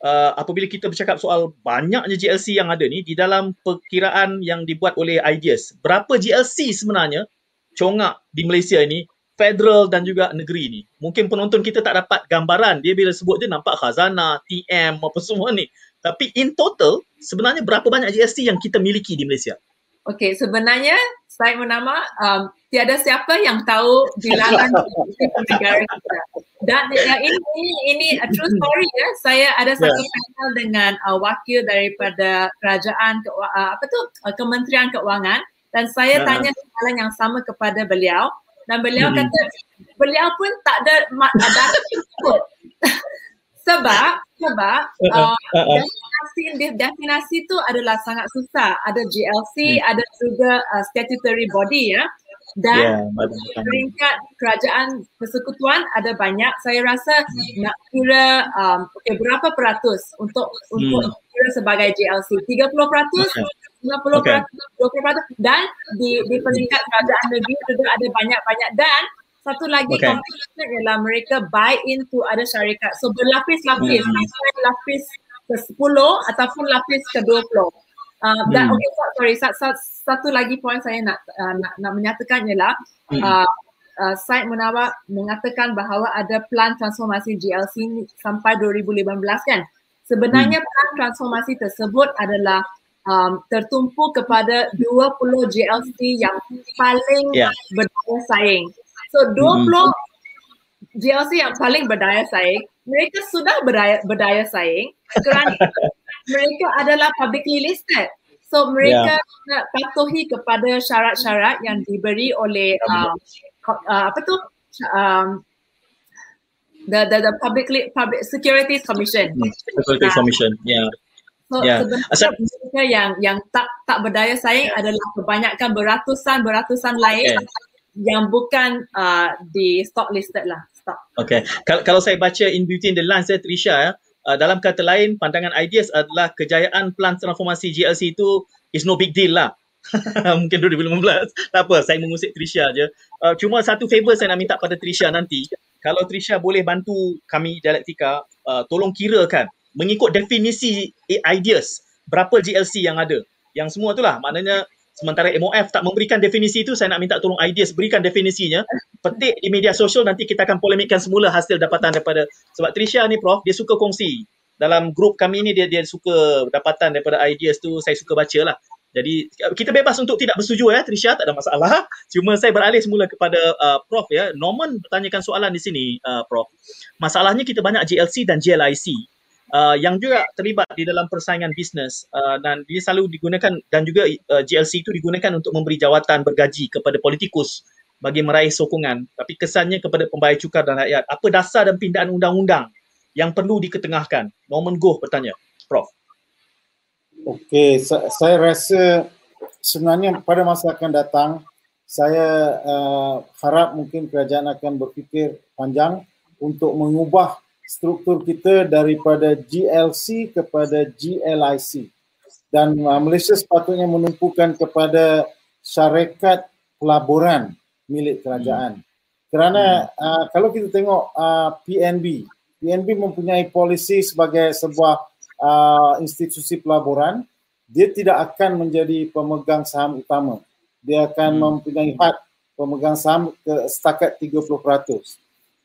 Speaker 1: uh, apabila kita bercakap soal banyaknya GLC yang ada ni di dalam perkiraan yang dibuat oleh Ideas, berapa GLC sebenarnya congak di Malaysia ini federal dan juga negeri ni. Mungkin penonton kita tak dapat gambaran. Dia bila sebut dia nampak khazanah, TM apa semua ni. Tapi in total sebenarnya berapa banyak GST yang kita miliki di Malaysia?
Speaker 3: Okey, sebenarnya saya menama um, tiada siapa yang tahu bilangan (laughs) negara kita. Dan yang ini ini, ini a true story ya. Saya ada satu yeah. panel dengan uh, wakil daripada kerajaan ke, uh, apa tu uh, Kementerian Keuangan dan saya uh. tanya soalan yang sama kepada beliau dan beliau hmm. kata beliau pun tak ada ada (laughs) sebab sebab uh, destinasi destinasi tu adalah sangat susah ada GLC hmm. ada juga uh, statutory body ya dan yeah, peringkat kerajaan persekutuan ada banyak. Saya rasa hmm. nak kira um, okay, berapa peratus untuk untuk kira sebagai JLC 30 peratus, okay. 50 okay. peratus, 20 peratus. Dan di di peringkat kerajaan negeri juga ada banyak-banyak. Dan satu lagi komponen ialah mereka buy into ada syarikat. So berlapis-lapis. Hmm. lapis ke-10 ataupun lapis ke-20 Ah, dan hmm. okay, sorry satu lagi poin saya nak uh, nak nak menyatakan ialah hmm. Ah, uh, Uh, Syed Munawar mengatakan bahawa ada plan transformasi GLC sampai 2015 kan sebenarnya hmm. plan transformasi tersebut adalah um, tertumpu kepada 20 GLC yang paling yeah. berdaya saing so 20 hmm. GLC yang paling berdaya saing mereka sudah berdaya, berdaya saing kerana (laughs) mereka adalah publicly listed. So mereka yeah. nak patuhi kepada syarat-syarat yang diberi oleh um, uh, apa tu um, the the the publicly public securities commission.
Speaker 1: Hmm. Securities uh, commission. Yeah.
Speaker 3: So yeah. sebenarnya mereka yang yang tak tak berdaya saing yeah. adalah kebanyakan beratusan beratusan lain okay. yang bukan uh, di stock listed lah. Stock.
Speaker 1: Okay. Kalau kalau saya baca in between the lines saya Trisha ya, uh, dalam kata lain pandangan ideas adalah kejayaan plan transformasi GLC itu is no big deal lah. (laughs) Mungkin 2015. Tak apa, saya mengusik Trisha je. Uh, cuma satu favor saya nak minta pada Trisha nanti. Kalau Trisha boleh bantu kami dialektika, uh, tolong kirakan mengikut definisi ideas berapa GLC yang ada. Yang semua itulah maknanya sementara MOF tak memberikan definisi itu saya nak minta tolong ideas berikan definisinya. Petik di media sosial nanti kita akan polemikkan semula hasil dapatan daripada sebab Trisha ni prof dia suka kongsi. Dalam grup kami ni dia dia suka dapatan daripada ideas tu saya suka baca lah. Jadi kita bebas untuk tidak bersetuju ya Trisha tak ada masalah. Cuma saya beralih semula kepada uh, prof ya. Norman bertanyakan soalan di sini uh, prof. Masalahnya kita banyak GLC dan GLIC uh, yang juga terlibat di dalam persaingan bisnes uh, dan dia selalu digunakan dan juga uh, GLC itu digunakan untuk memberi jawatan bergaji kepada politikus bagi meraih sokongan. Tapi kesannya kepada pembayar cukai dan rakyat apa dasar dan pindaan undang-undang yang perlu diketengahkan? Norman Goh bertanya Prof.
Speaker 2: Okey saya rasa sebenarnya pada masa akan datang saya uh, harap mungkin kerajaan akan berfikir panjang untuk mengubah struktur kita daripada GLC kepada GLIC dan uh, Malaysia sepatutnya menumpukan kepada syarikat pelaburan milik kerajaan. Hmm. Kerana uh, kalau kita tengok uh, PNB, PNB mempunyai polisi sebagai sebuah uh, institusi pelaburan, dia tidak akan menjadi pemegang saham utama. Dia akan hmm. mempunyai hak pemegang saham ke setakat 30%.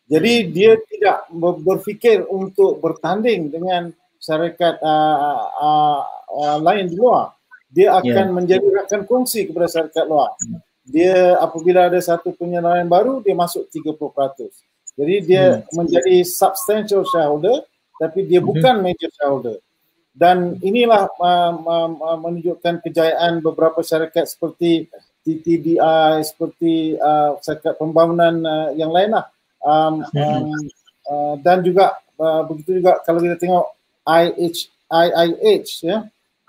Speaker 2: Jadi dia tidak berfikir untuk bertanding dengan syarikat uh, uh, uh, lain di luar. Dia akan yeah. menjadi rakan kongsi kepada syarikat luar. Dia apabila ada satu penyelenggaraan baru, dia masuk 30%. Jadi dia hmm. menjadi substantial shareholder tapi dia hmm. bukan major shareholder. Dan inilah uh, uh, menunjukkan kejayaan beberapa syarikat seperti TTDI, seperti uh, syarikat pembangunan uh, yang lain lah. Um, hmm. um, uh, dan juga uh, begitu juga kalau kita tengok IH, IIH ya,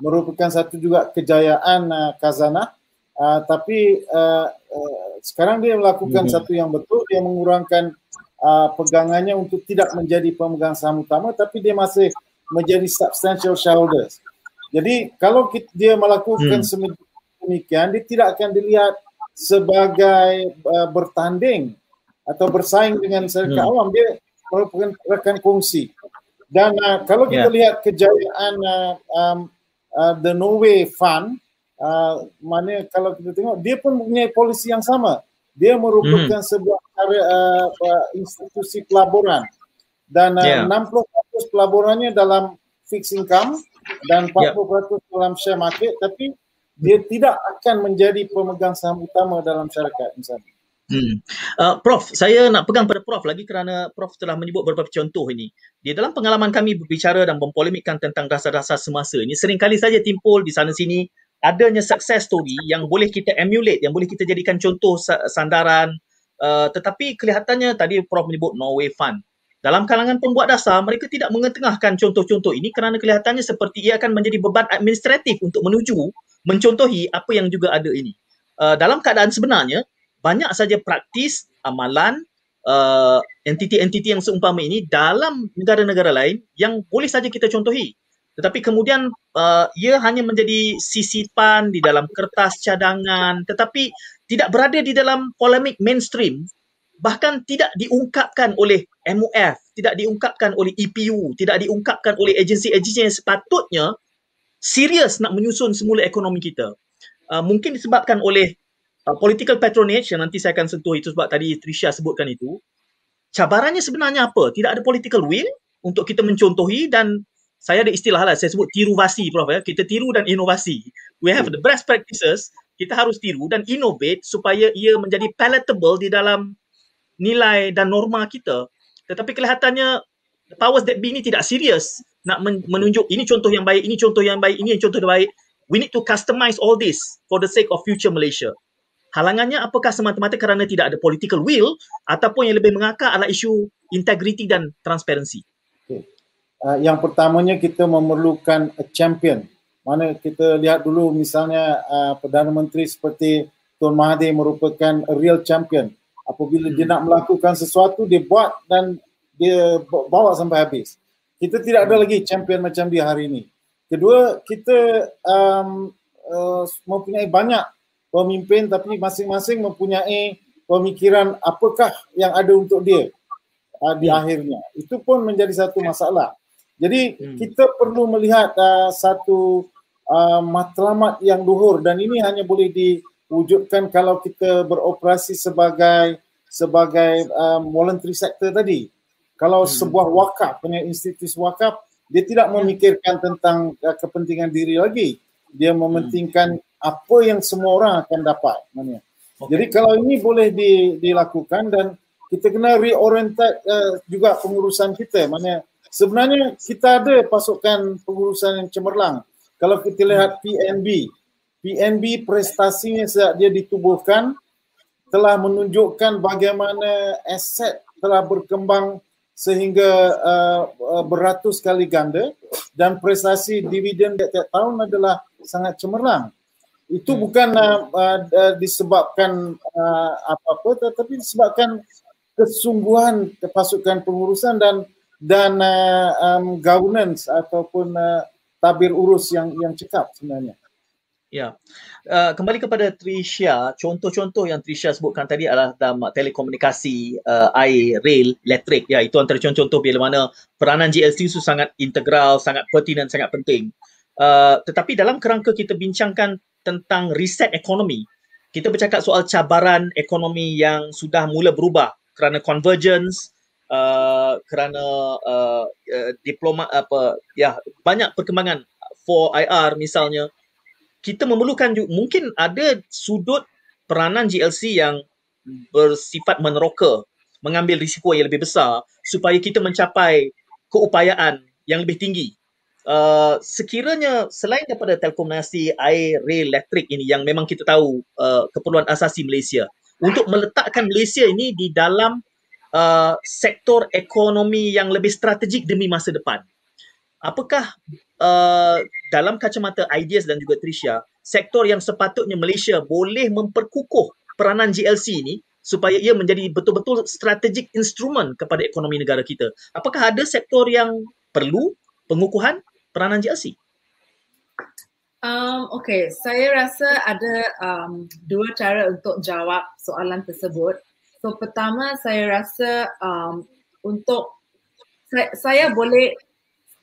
Speaker 2: merupakan satu juga kejayaan uh, Kazana. Uh, tapi uh, uh, sekarang dia melakukan hmm. satu yang betul, dia mengurangkan uh, pegangannya untuk tidak menjadi pemegang saham utama tapi dia masih menjadi substantial shareholders. Jadi kalau kita, dia melakukan hmm. demikian dia tidak akan dilihat sebagai uh, bertanding atau bersaing dengan syarikat hmm. awam dia merupakan rekan kongsi. Dan uh, kalau kita yeah. lihat kejayaan uh, um, uh, the Norway Fund uh, mana kalau kita tengok dia pun mempunyai polisi yang sama dia merupakan hmm. sebuah uh, uh, institusi pelaburan dan uh, yeah. 60% pelaburannya dalam fixed income dan 40% yeah. dalam share market tapi dia tidak akan menjadi pemegang saham utama dalam syarikat misalnya.
Speaker 1: Hmm. Uh, Prof, saya nak pegang pada Prof lagi kerana Prof telah menyebut beberapa contoh ini. Di dalam pengalaman kami berbicara dan mempolemikkan tentang dasar-dasar semasa ini, seringkali saja timbul di sana sini adanya success story yang boleh kita emulate, yang boleh kita jadikan contoh sandaran. Uh, tetapi kelihatannya tadi Prof menyebut Norway Fund. Dalam kalangan pembuat dasar, mereka tidak mengetengahkan contoh-contoh ini kerana kelihatannya seperti ia akan menjadi beban administratif untuk menuju mencontohi apa yang juga ada ini. Uh, dalam keadaan sebenarnya, banyak saja praktis, amalan, uh, entiti-entiti yang seumpama ini dalam negara-negara lain yang boleh saja kita contohi. Tetapi kemudian uh, ia hanya menjadi sisipan di dalam kertas cadangan tetapi tidak berada di dalam polemik mainstream bahkan tidak diungkapkan oleh MUF, tidak diungkapkan oleh EPU, tidak diungkapkan oleh agensi-agensi yang sepatutnya serius nak menyusun semula ekonomi kita. Uh, mungkin disebabkan oleh uh, political patronage yang nanti saya akan sentuh itu sebab tadi Trisha sebutkan itu. Cabarannya sebenarnya apa? Tidak ada political will untuk kita mencontohi dan saya ada istilah lah, saya sebut tiruvasi Prof. Ya. Kita tiru dan inovasi. We have the best practices, kita harus tiru dan innovate supaya ia menjadi palatable di dalam nilai dan norma kita. Tetapi kelihatannya powers that be ini tidak serius nak menunjuk ini contoh yang baik, ini contoh yang baik, ini yang contoh yang baik. We need to customize all this for the sake of future Malaysia. Halangannya apakah semata-mata kerana tidak ada political will ataupun yang lebih mengakar adalah isu integrity dan transparansi
Speaker 2: uh, yang pertamanya kita memerlukan a champion. Mana kita lihat dulu misalnya uh, Perdana Menteri seperti Tun Mahathir merupakan a real champion. Apabila hmm. dia nak melakukan sesuatu, dia buat dan dia bawa sampai habis. Kita tidak ada lagi champion macam dia hari ini. Kedua, kita um, uh, mempunyai banyak pemimpin tapi masing-masing mempunyai pemikiran apakah yang ada untuk dia uh, di hmm. akhirnya. Itu pun menjadi satu masalah. Jadi hmm. kita perlu melihat uh, satu uh, matlamat yang luhur dan ini hanya boleh diwujudkan kalau kita beroperasi sebagai sebagai um, voluntary sector tadi. Kalau hmm. sebuah wakaf, punya institusi wakaf, dia tidak memikirkan tentang uh, kepentingan diri lagi. Dia mementingkan hmm. Apa yang semua orang akan dapat. Okay. Jadi kalau ini boleh di, dilakukan dan kita kena reorientate uh, juga pengurusan kita. Mana sebenarnya kita ada pasukan pengurusan yang cemerlang. Kalau kita lihat PNB, PNB prestasinya sejak dia ditubuhkan telah menunjukkan bagaimana aset telah berkembang sehingga uh, uh, beratus kali ganda dan prestasi dividen tiap tahun adalah sangat cemerlang. Itu hmm. bukan uh, uh, disebabkan uh, apa-apa tetapi disebabkan kesungguhan pasukan pengurusan dan dan uh, um, governance ataupun uh, tabir urus yang yang cekap sebenarnya.
Speaker 1: Ya. Uh, kembali kepada Trisha, contoh-contoh yang Trisha sebutkan tadi adalah dalam telekomunikasi, uh, air, rail, elektrik. Ya, itu antara contoh-contoh bila mana peranan GLC itu sangat integral, sangat pertinent, sangat penting. Uh, tetapi dalam kerangka kita bincangkan tentang reset ekonomi, kita bercakap soal cabaran ekonomi yang sudah mula berubah kerana convergence, uh, kerana uh, uh, diploma apa ya banyak perkembangan for IR misalnya kita memerlukan mungkin ada sudut peranan GLC yang bersifat meneroka, mengambil risiko yang lebih besar supaya kita mencapai keupayaan yang lebih tinggi. Uh, sekiranya selain daripada telekomunikasi air, rail, elektrik ini yang memang kita tahu uh, keperluan asasi Malaysia untuk meletakkan Malaysia ini di dalam uh, sektor ekonomi yang lebih strategik demi masa depan. Apakah uh, dalam kacamata ideas dan juga Trisha, sektor yang sepatutnya Malaysia boleh memperkukuh peranan GLC ini supaya ia menjadi betul-betul strategic instrument kepada ekonomi negara kita. Apakah ada sektor yang perlu pengukuhan peranan GLC?
Speaker 3: Um, okay, saya rasa ada um, dua cara untuk jawab soalan tersebut. So pertama saya rasa um, untuk saya, saya boleh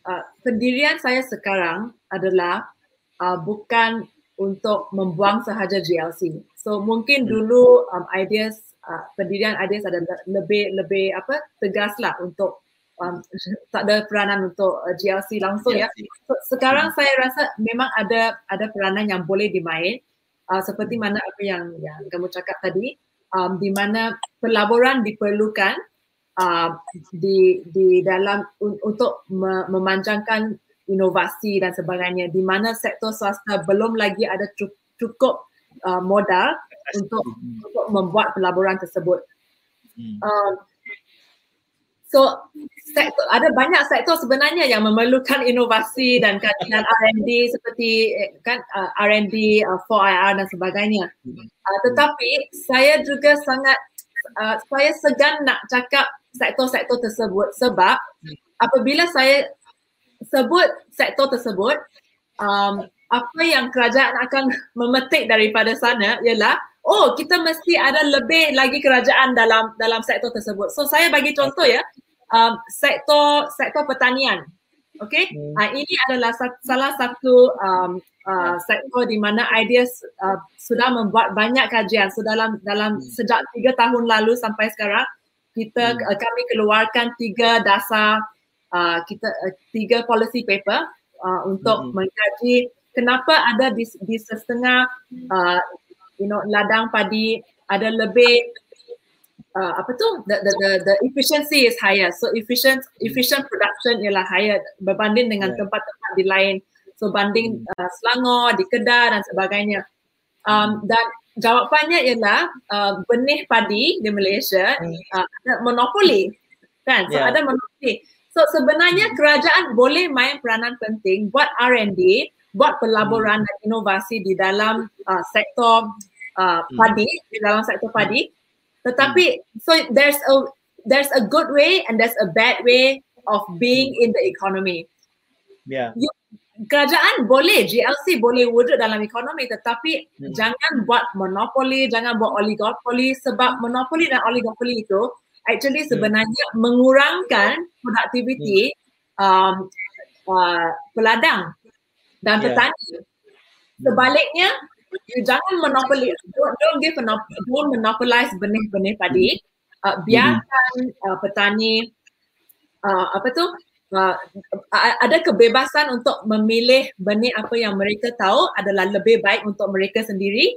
Speaker 3: uh, pendirian saya sekarang adalah uh, bukan untuk membuang sahaja GLC. So mungkin hmm. dulu um, ideas uh, pendirian ideas adalah lebih lebih apa tegaslah untuk um, (laughs) tak ada peranan untuk uh, GLC langsung ya. So, sekarang hmm. saya rasa memang ada ada peranan yang boleh dimain uh, seperti hmm. mana apa yang yang kamu cakap tadi um, di mana pelaburan diperlukan uh, di di dalam un, untuk me, memanjangkan inovasi dan sebagainya di mana sektor swasta belum lagi ada cukup uh, modal untuk untuk membuat pelaburan tersebut. Hmm. Uh, so sektor, ada banyak sektor sebenarnya yang memerlukan inovasi dan kajian R&D seperti eh, kan uh, R&D uh, 4IR dan sebagainya. Uh, tetapi saya juga sangat uh, saya segan nak cakap sektor-sektor tersebut sebab apabila saya sebut sektor tersebut um, apa yang kerajaan akan (laughs) memetik daripada sana ialah oh kita mesti ada lebih lagi kerajaan dalam dalam sektor tersebut. So saya bagi contoh ya um, sektor sektor pertanian. Okay, hmm. uh, ini adalah sat, salah satu um, uh, sektor di mana ideas uh, sudah membuat banyak kajian. So dalam dalam hmm. sejak tiga tahun lalu sampai sekarang kita hmm. uh, kami keluarkan tiga dasar uh, kita uh, tiga policy paper uh, untuk hmm. mengkaji kenapa ada di, di setengah uh, you know ladang padi ada lebih uh, apa tu the, the the the efficiency is higher so efficient efficient production ialah higher berbanding dengan yeah. tempat-tempat di lain so banding hmm. uh, Selangor di Kedah dan sebagainya um, dan jawapannya ialah uh, benih padi di Malaysia hmm. uh, ada monopoli kan so yeah. ada monopoli so sebenarnya hmm. kerajaan boleh main peranan penting buat R&D buat pelaburan dan inovasi di dalam uh, sektor uh, padi di dalam sektor padi tetapi hmm. so there's a there's a good way and there's a bad way of being in the economy.
Speaker 1: Yeah.
Speaker 3: You, kerajaan boleh GLC boleh wujud dalam ekonomi tetapi hmm. jangan buat monopoli, jangan buat oligopoli sebab monopoli dan oligopoli itu actually hmm. sebenarnya hmm. mengurangkan productivity hmm. um, uh, peladang dan yeah. petani. Sebaliknya you jangan monopoly don't, don't give don't monopolize benih-benih padi uh, biarkan uh, petani uh, apa tu uh, ada kebebasan untuk memilih benih apa yang mereka tahu adalah lebih baik untuk mereka sendiri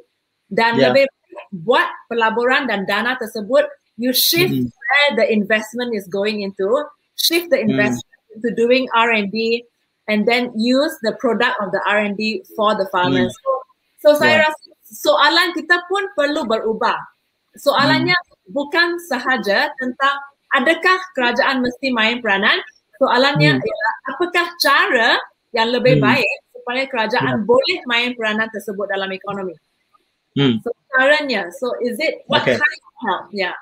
Speaker 3: dan yeah. lebih buat pelaburan dan dana tersebut you shift mm-hmm. where the investment is going into shift the mm. investment mm. into doing R&D and then use the product of the R&D for the farmers mm. so So saya yeah. rasa soalan kita pun perlu berubah. Soalannya hmm. bukan sahaja tentang adakah kerajaan mesti main peranan. Soalannya hmm. ialah apakah cara yang lebih hmm. baik supaya kerajaan yeah. boleh main peranan tersebut dalam ekonomi. Hmm. So caranya, so is it what okay. kind of help? Yeah.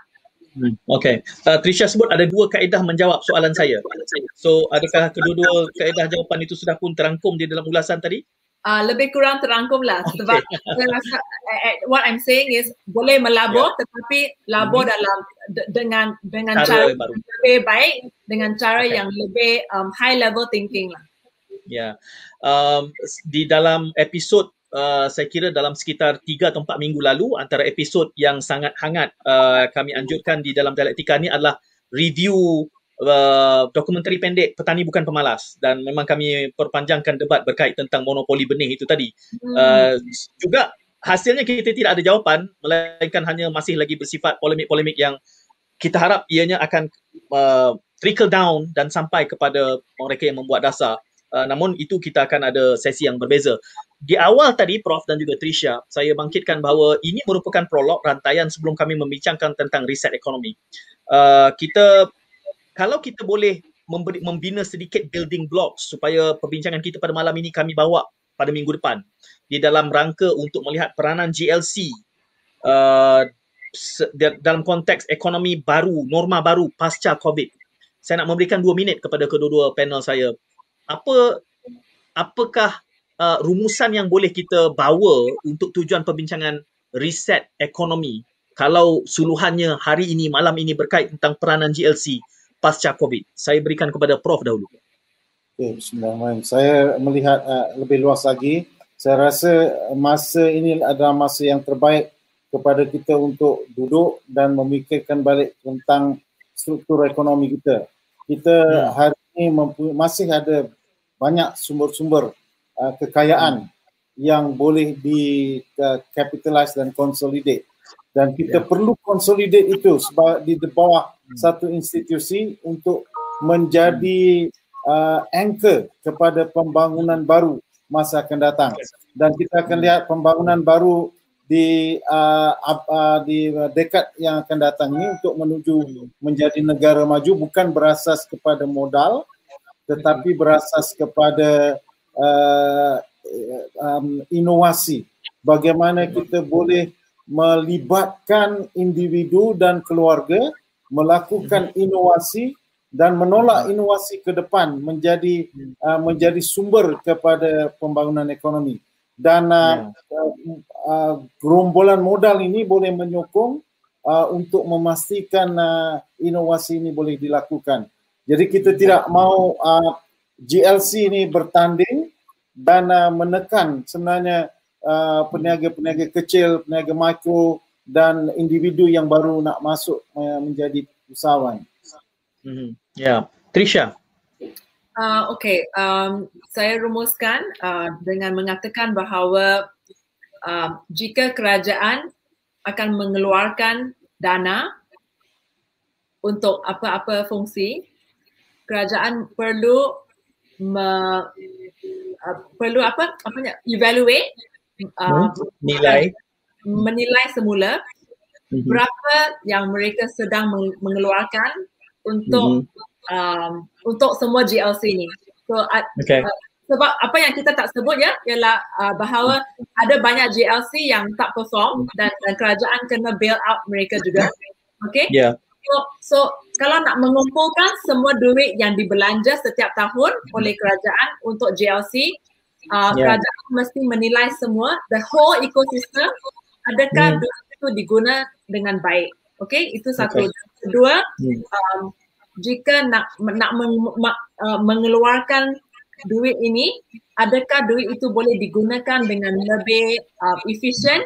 Speaker 1: Hmm. Okay. Uh, Trisha sebut ada dua kaedah menjawab soalan saya. So adakah kedua-dua kaedah jawapan itu sudah pun terangkum di dalam ulasan tadi?
Speaker 3: uh, lebih kurang terangkum lah sebab okay. rasa uh, what I'm saying is boleh melabur yeah. tetapi labur mm-hmm. dalam d- dengan dengan cara, cara lebih baik dengan cara okay. yang lebih um, high level thinking lah.
Speaker 1: Ya. Yeah. Um, di dalam episod Uh, saya kira dalam sekitar 3 atau 4 minggu lalu antara episod yang sangat hangat uh, kami anjurkan di dalam dialektika ni adalah review Uh, dokumentari pendek Petani Bukan Pemalas dan memang kami perpanjangkan debat berkait tentang monopoli benih itu tadi. Hmm. Uh, juga hasilnya kita tidak ada jawapan melainkan hanya masih lagi bersifat polemik-polemik yang kita harap ianya akan uh, trickle down dan sampai kepada mereka yang membuat dasar. Uh, namun itu kita akan ada sesi yang berbeza. Di awal tadi Prof dan juga Trisha, saya bangkitkan bahawa ini merupakan prolog rantaian sebelum kami membincangkan tentang riset ekonomi. Uh, kita kalau kita boleh memberi, membina sedikit building blocks supaya perbincangan kita pada malam ini kami bawa pada minggu depan di dalam rangka untuk melihat peranan GLC uh, dalam konteks ekonomi baru, norma baru pasca COVID. Saya nak memberikan dua minit kepada kedua-dua panel saya. Apa apakah uh, rumusan yang boleh kita bawa untuk tujuan perbincangan riset ekonomi kalau suluhannya hari ini, malam ini berkait tentang peranan GLC pasca COVID. Saya berikan kepada Prof dahulu.
Speaker 2: Okay, Bismillahirrahmanirrahim. Saya melihat uh, lebih luas lagi. Saya rasa masa ini adalah masa yang terbaik kepada kita untuk duduk dan memikirkan balik tentang struktur ekonomi kita. Kita hmm. hari ini mempunyai, masih ada banyak sumber-sumber uh, kekayaan hmm. yang boleh di uh, capitalize dan consolidate dan kita yeah. perlu consolidate itu sebab di bawah hmm. satu institusi untuk menjadi uh, anchor kepada pembangunan baru masa akan datang dan kita akan lihat pembangunan baru di uh, uh, di dekad yang akan datang ini untuk menuju menjadi negara maju bukan berasas kepada modal tetapi berasas kepada uh, um, inovasi. Bagaimana kita boleh melibatkan individu dan keluarga melakukan inovasi dan menolak inovasi ke depan menjadi uh, menjadi sumber kepada pembangunan ekonomi. Dan uh, uh, uh, gerombolan modal ini boleh menyokong uh, untuk memastikan uh, inovasi ini boleh dilakukan. Jadi kita tidak mau uh, GLC ini bertanding dan uh, menekan sebenarnya Uh, peniaga-peniaga kecil, peniaga mikro dan individu yang baru nak masuk uh, menjadi usahawan.
Speaker 1: Mm-hmm. Ya, yeah. Trisha.
Speaker 3: Uh, okay, um, saya rumuskan uh, dengan mengatakan bahawa uh, jika kerajaan akan mengeluarkan dana untuk apa-apa fungsi, kerajaan perlu me, uh, perlu apa? Apa evaluate
Speaker 1: uh, nilai
Speaker 3: menilai semula mm-hmm. berapa yang mereka sedang mengeluarkan untuk mm-hmm. um, untuk semua GLC ni. So okay. uh, sebab apa yang kita tak sebut ya ialah uh, bahawa ada banyak GLC yang tak perform dan, dan kerajaan kena bail out mereka juga. Okay?
Speaker 1: Yeah.
Speaker 3: So, so kalau nak mengumpulkan semua duit yang dibelanja setiap tahun oleh kerajaan untuk GLC, uh, yeah. kerajaan mesti menilai semua the whole ecosystem adakah hmm. duit itu diguna dengan baik okay itu satu okay. kedua hmm. um, jika nak nak meng, uh, mengeluarkan duit ini adakah duit itu boleh digunakan dengan lebih uh, efisien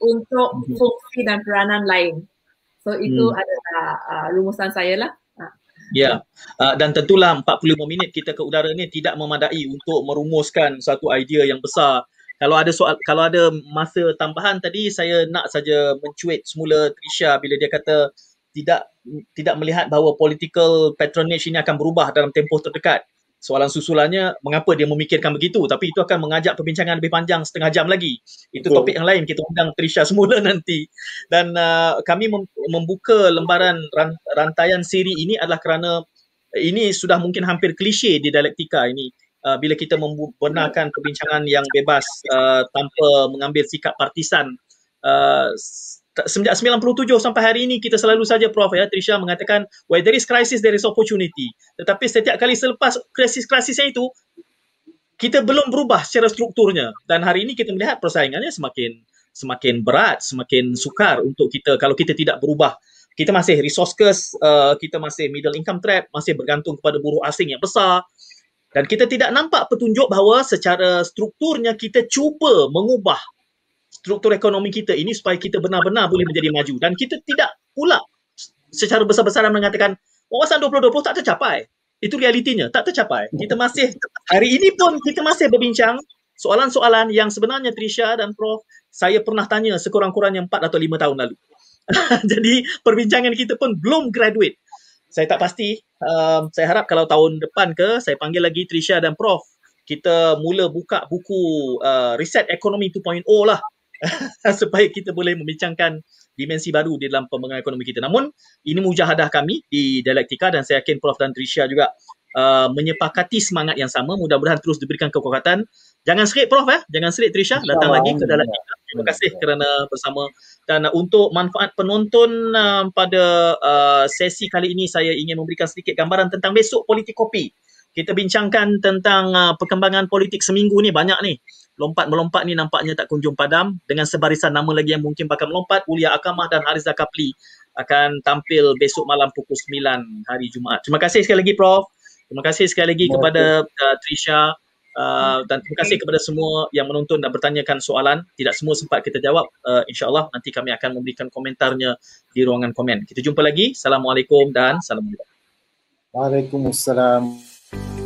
Speaker 3: untuk hmm. fungsi dan peranan lain so itu hmm. adalah uh, rumusan saya lah
Speaker 1: Ya, uh, dan tentulah 45 minit kita ke udara ni tidak memadai untuk merumuskan satu idea yang besar. Kalau ada soal, kalau ada masa tambahan tadi, saya nak saja mencuit semula Trisha bila dia kata tidak tidak melihat bahawa political patronage ini akan berubah dalam tempoh terdekat soalan susulannya mengapa dia memikirkan begitu? Tapi itu akan mengajak perbincangan lebih panjang setengah jam lagi. Itu Betul. topik yang lain kita undang Trisha semula (laughs) nanti. Dan uh, kami mem- membuka lembaran ran- rantaian siri ini adalah kerana ini sudah mungkin hampir klise di dialektika ini. Uh, bila kita membenarkan perbincangan yang bebas uh, tanpa mengambil sikap partisan. Uh, sejak 97 sampai hari ini kita selalu saja Prof ya Trisha mengatakan where there is crisis there is opportunity tetapi setiap kali selepas krisis-krisis itu kita belum berubah secara strukturnya dan hari ini kita melihat persaingannya semakin semakin berat, semakin sukar untuk kita kalau kita tidak berubah. Kita masih resource curse, uh, kita masih middle income trap, masih bergantung kepada buruh asing yang besar. Dan kita tidak nampak petunjuk bahawa secara strukturnya kita cuba mengubah struktur ekonomi kita ini supaya kita benar-benar boleh menjadi maju. Dan kita tidak pula secara besar-besaran mengatakan wawasan 2020 tak tercapai. Itu realitinya, tak tercapai. Kita masih, hari ini pun kita masih berbincang soalan-soalan yang sebenarnya Trisha dan Prof saya pernah tanya sekurang-kurangnya 4 atau 5 tahun lalu. (laughs) Jadi perbincangan kita pun belum graduate. Saya tak pasti. Um, saya harap kalau tahun depan ke, saya panggil lagi Trisha dan Prof. Kita mula buka buku uh, Reset Economy 2.0 lah. (laughs) supaya kita boleh membincangkan dimensi baru di dalam pembangunan ekonomi kita. Namun, ini mujahadah kami di Dialektika dan saya yakin Prof dan Trisha juga uh, menyepakati semangat yang sama. Mudah-mudahan terus diberikan kekuatan. Jangan serik Prof ya, jangan serik Trisha. Datang lagi ke Dialektika. Terima kasih kerana bersama. Dan uh, untuk manfaat penonton uh, pada uh, sesi kali ini, saya ingin memberikan sedikit gambaran tentang besok politik kopi. Kita bincangkan tentang uh, perkembangan politik seminggu ni banyak ni lompat-melompat ni nampaknya tak kunjung padam dengan sebarisan nama lagi yang mungkin bakal melompat Ulia Akamah dan Hariza Kapli akan tampil besok malam pukul 9 hari Jumaat. Terima kasih sekali lagi Prof. Terima kasih sekali lagi kepada uh, Trisha uh, dan terima kasih kepada semua yang menonton dan bertanyakan soalan. Tidak semua sempat kita jawab. Uh, InsyaAllah nanti kami akan memberikan komentarnya di ruangan komen. Kita jumpa lagi. Assalamualaikum dan salam.
Speaker 2: Waalaikumsalam.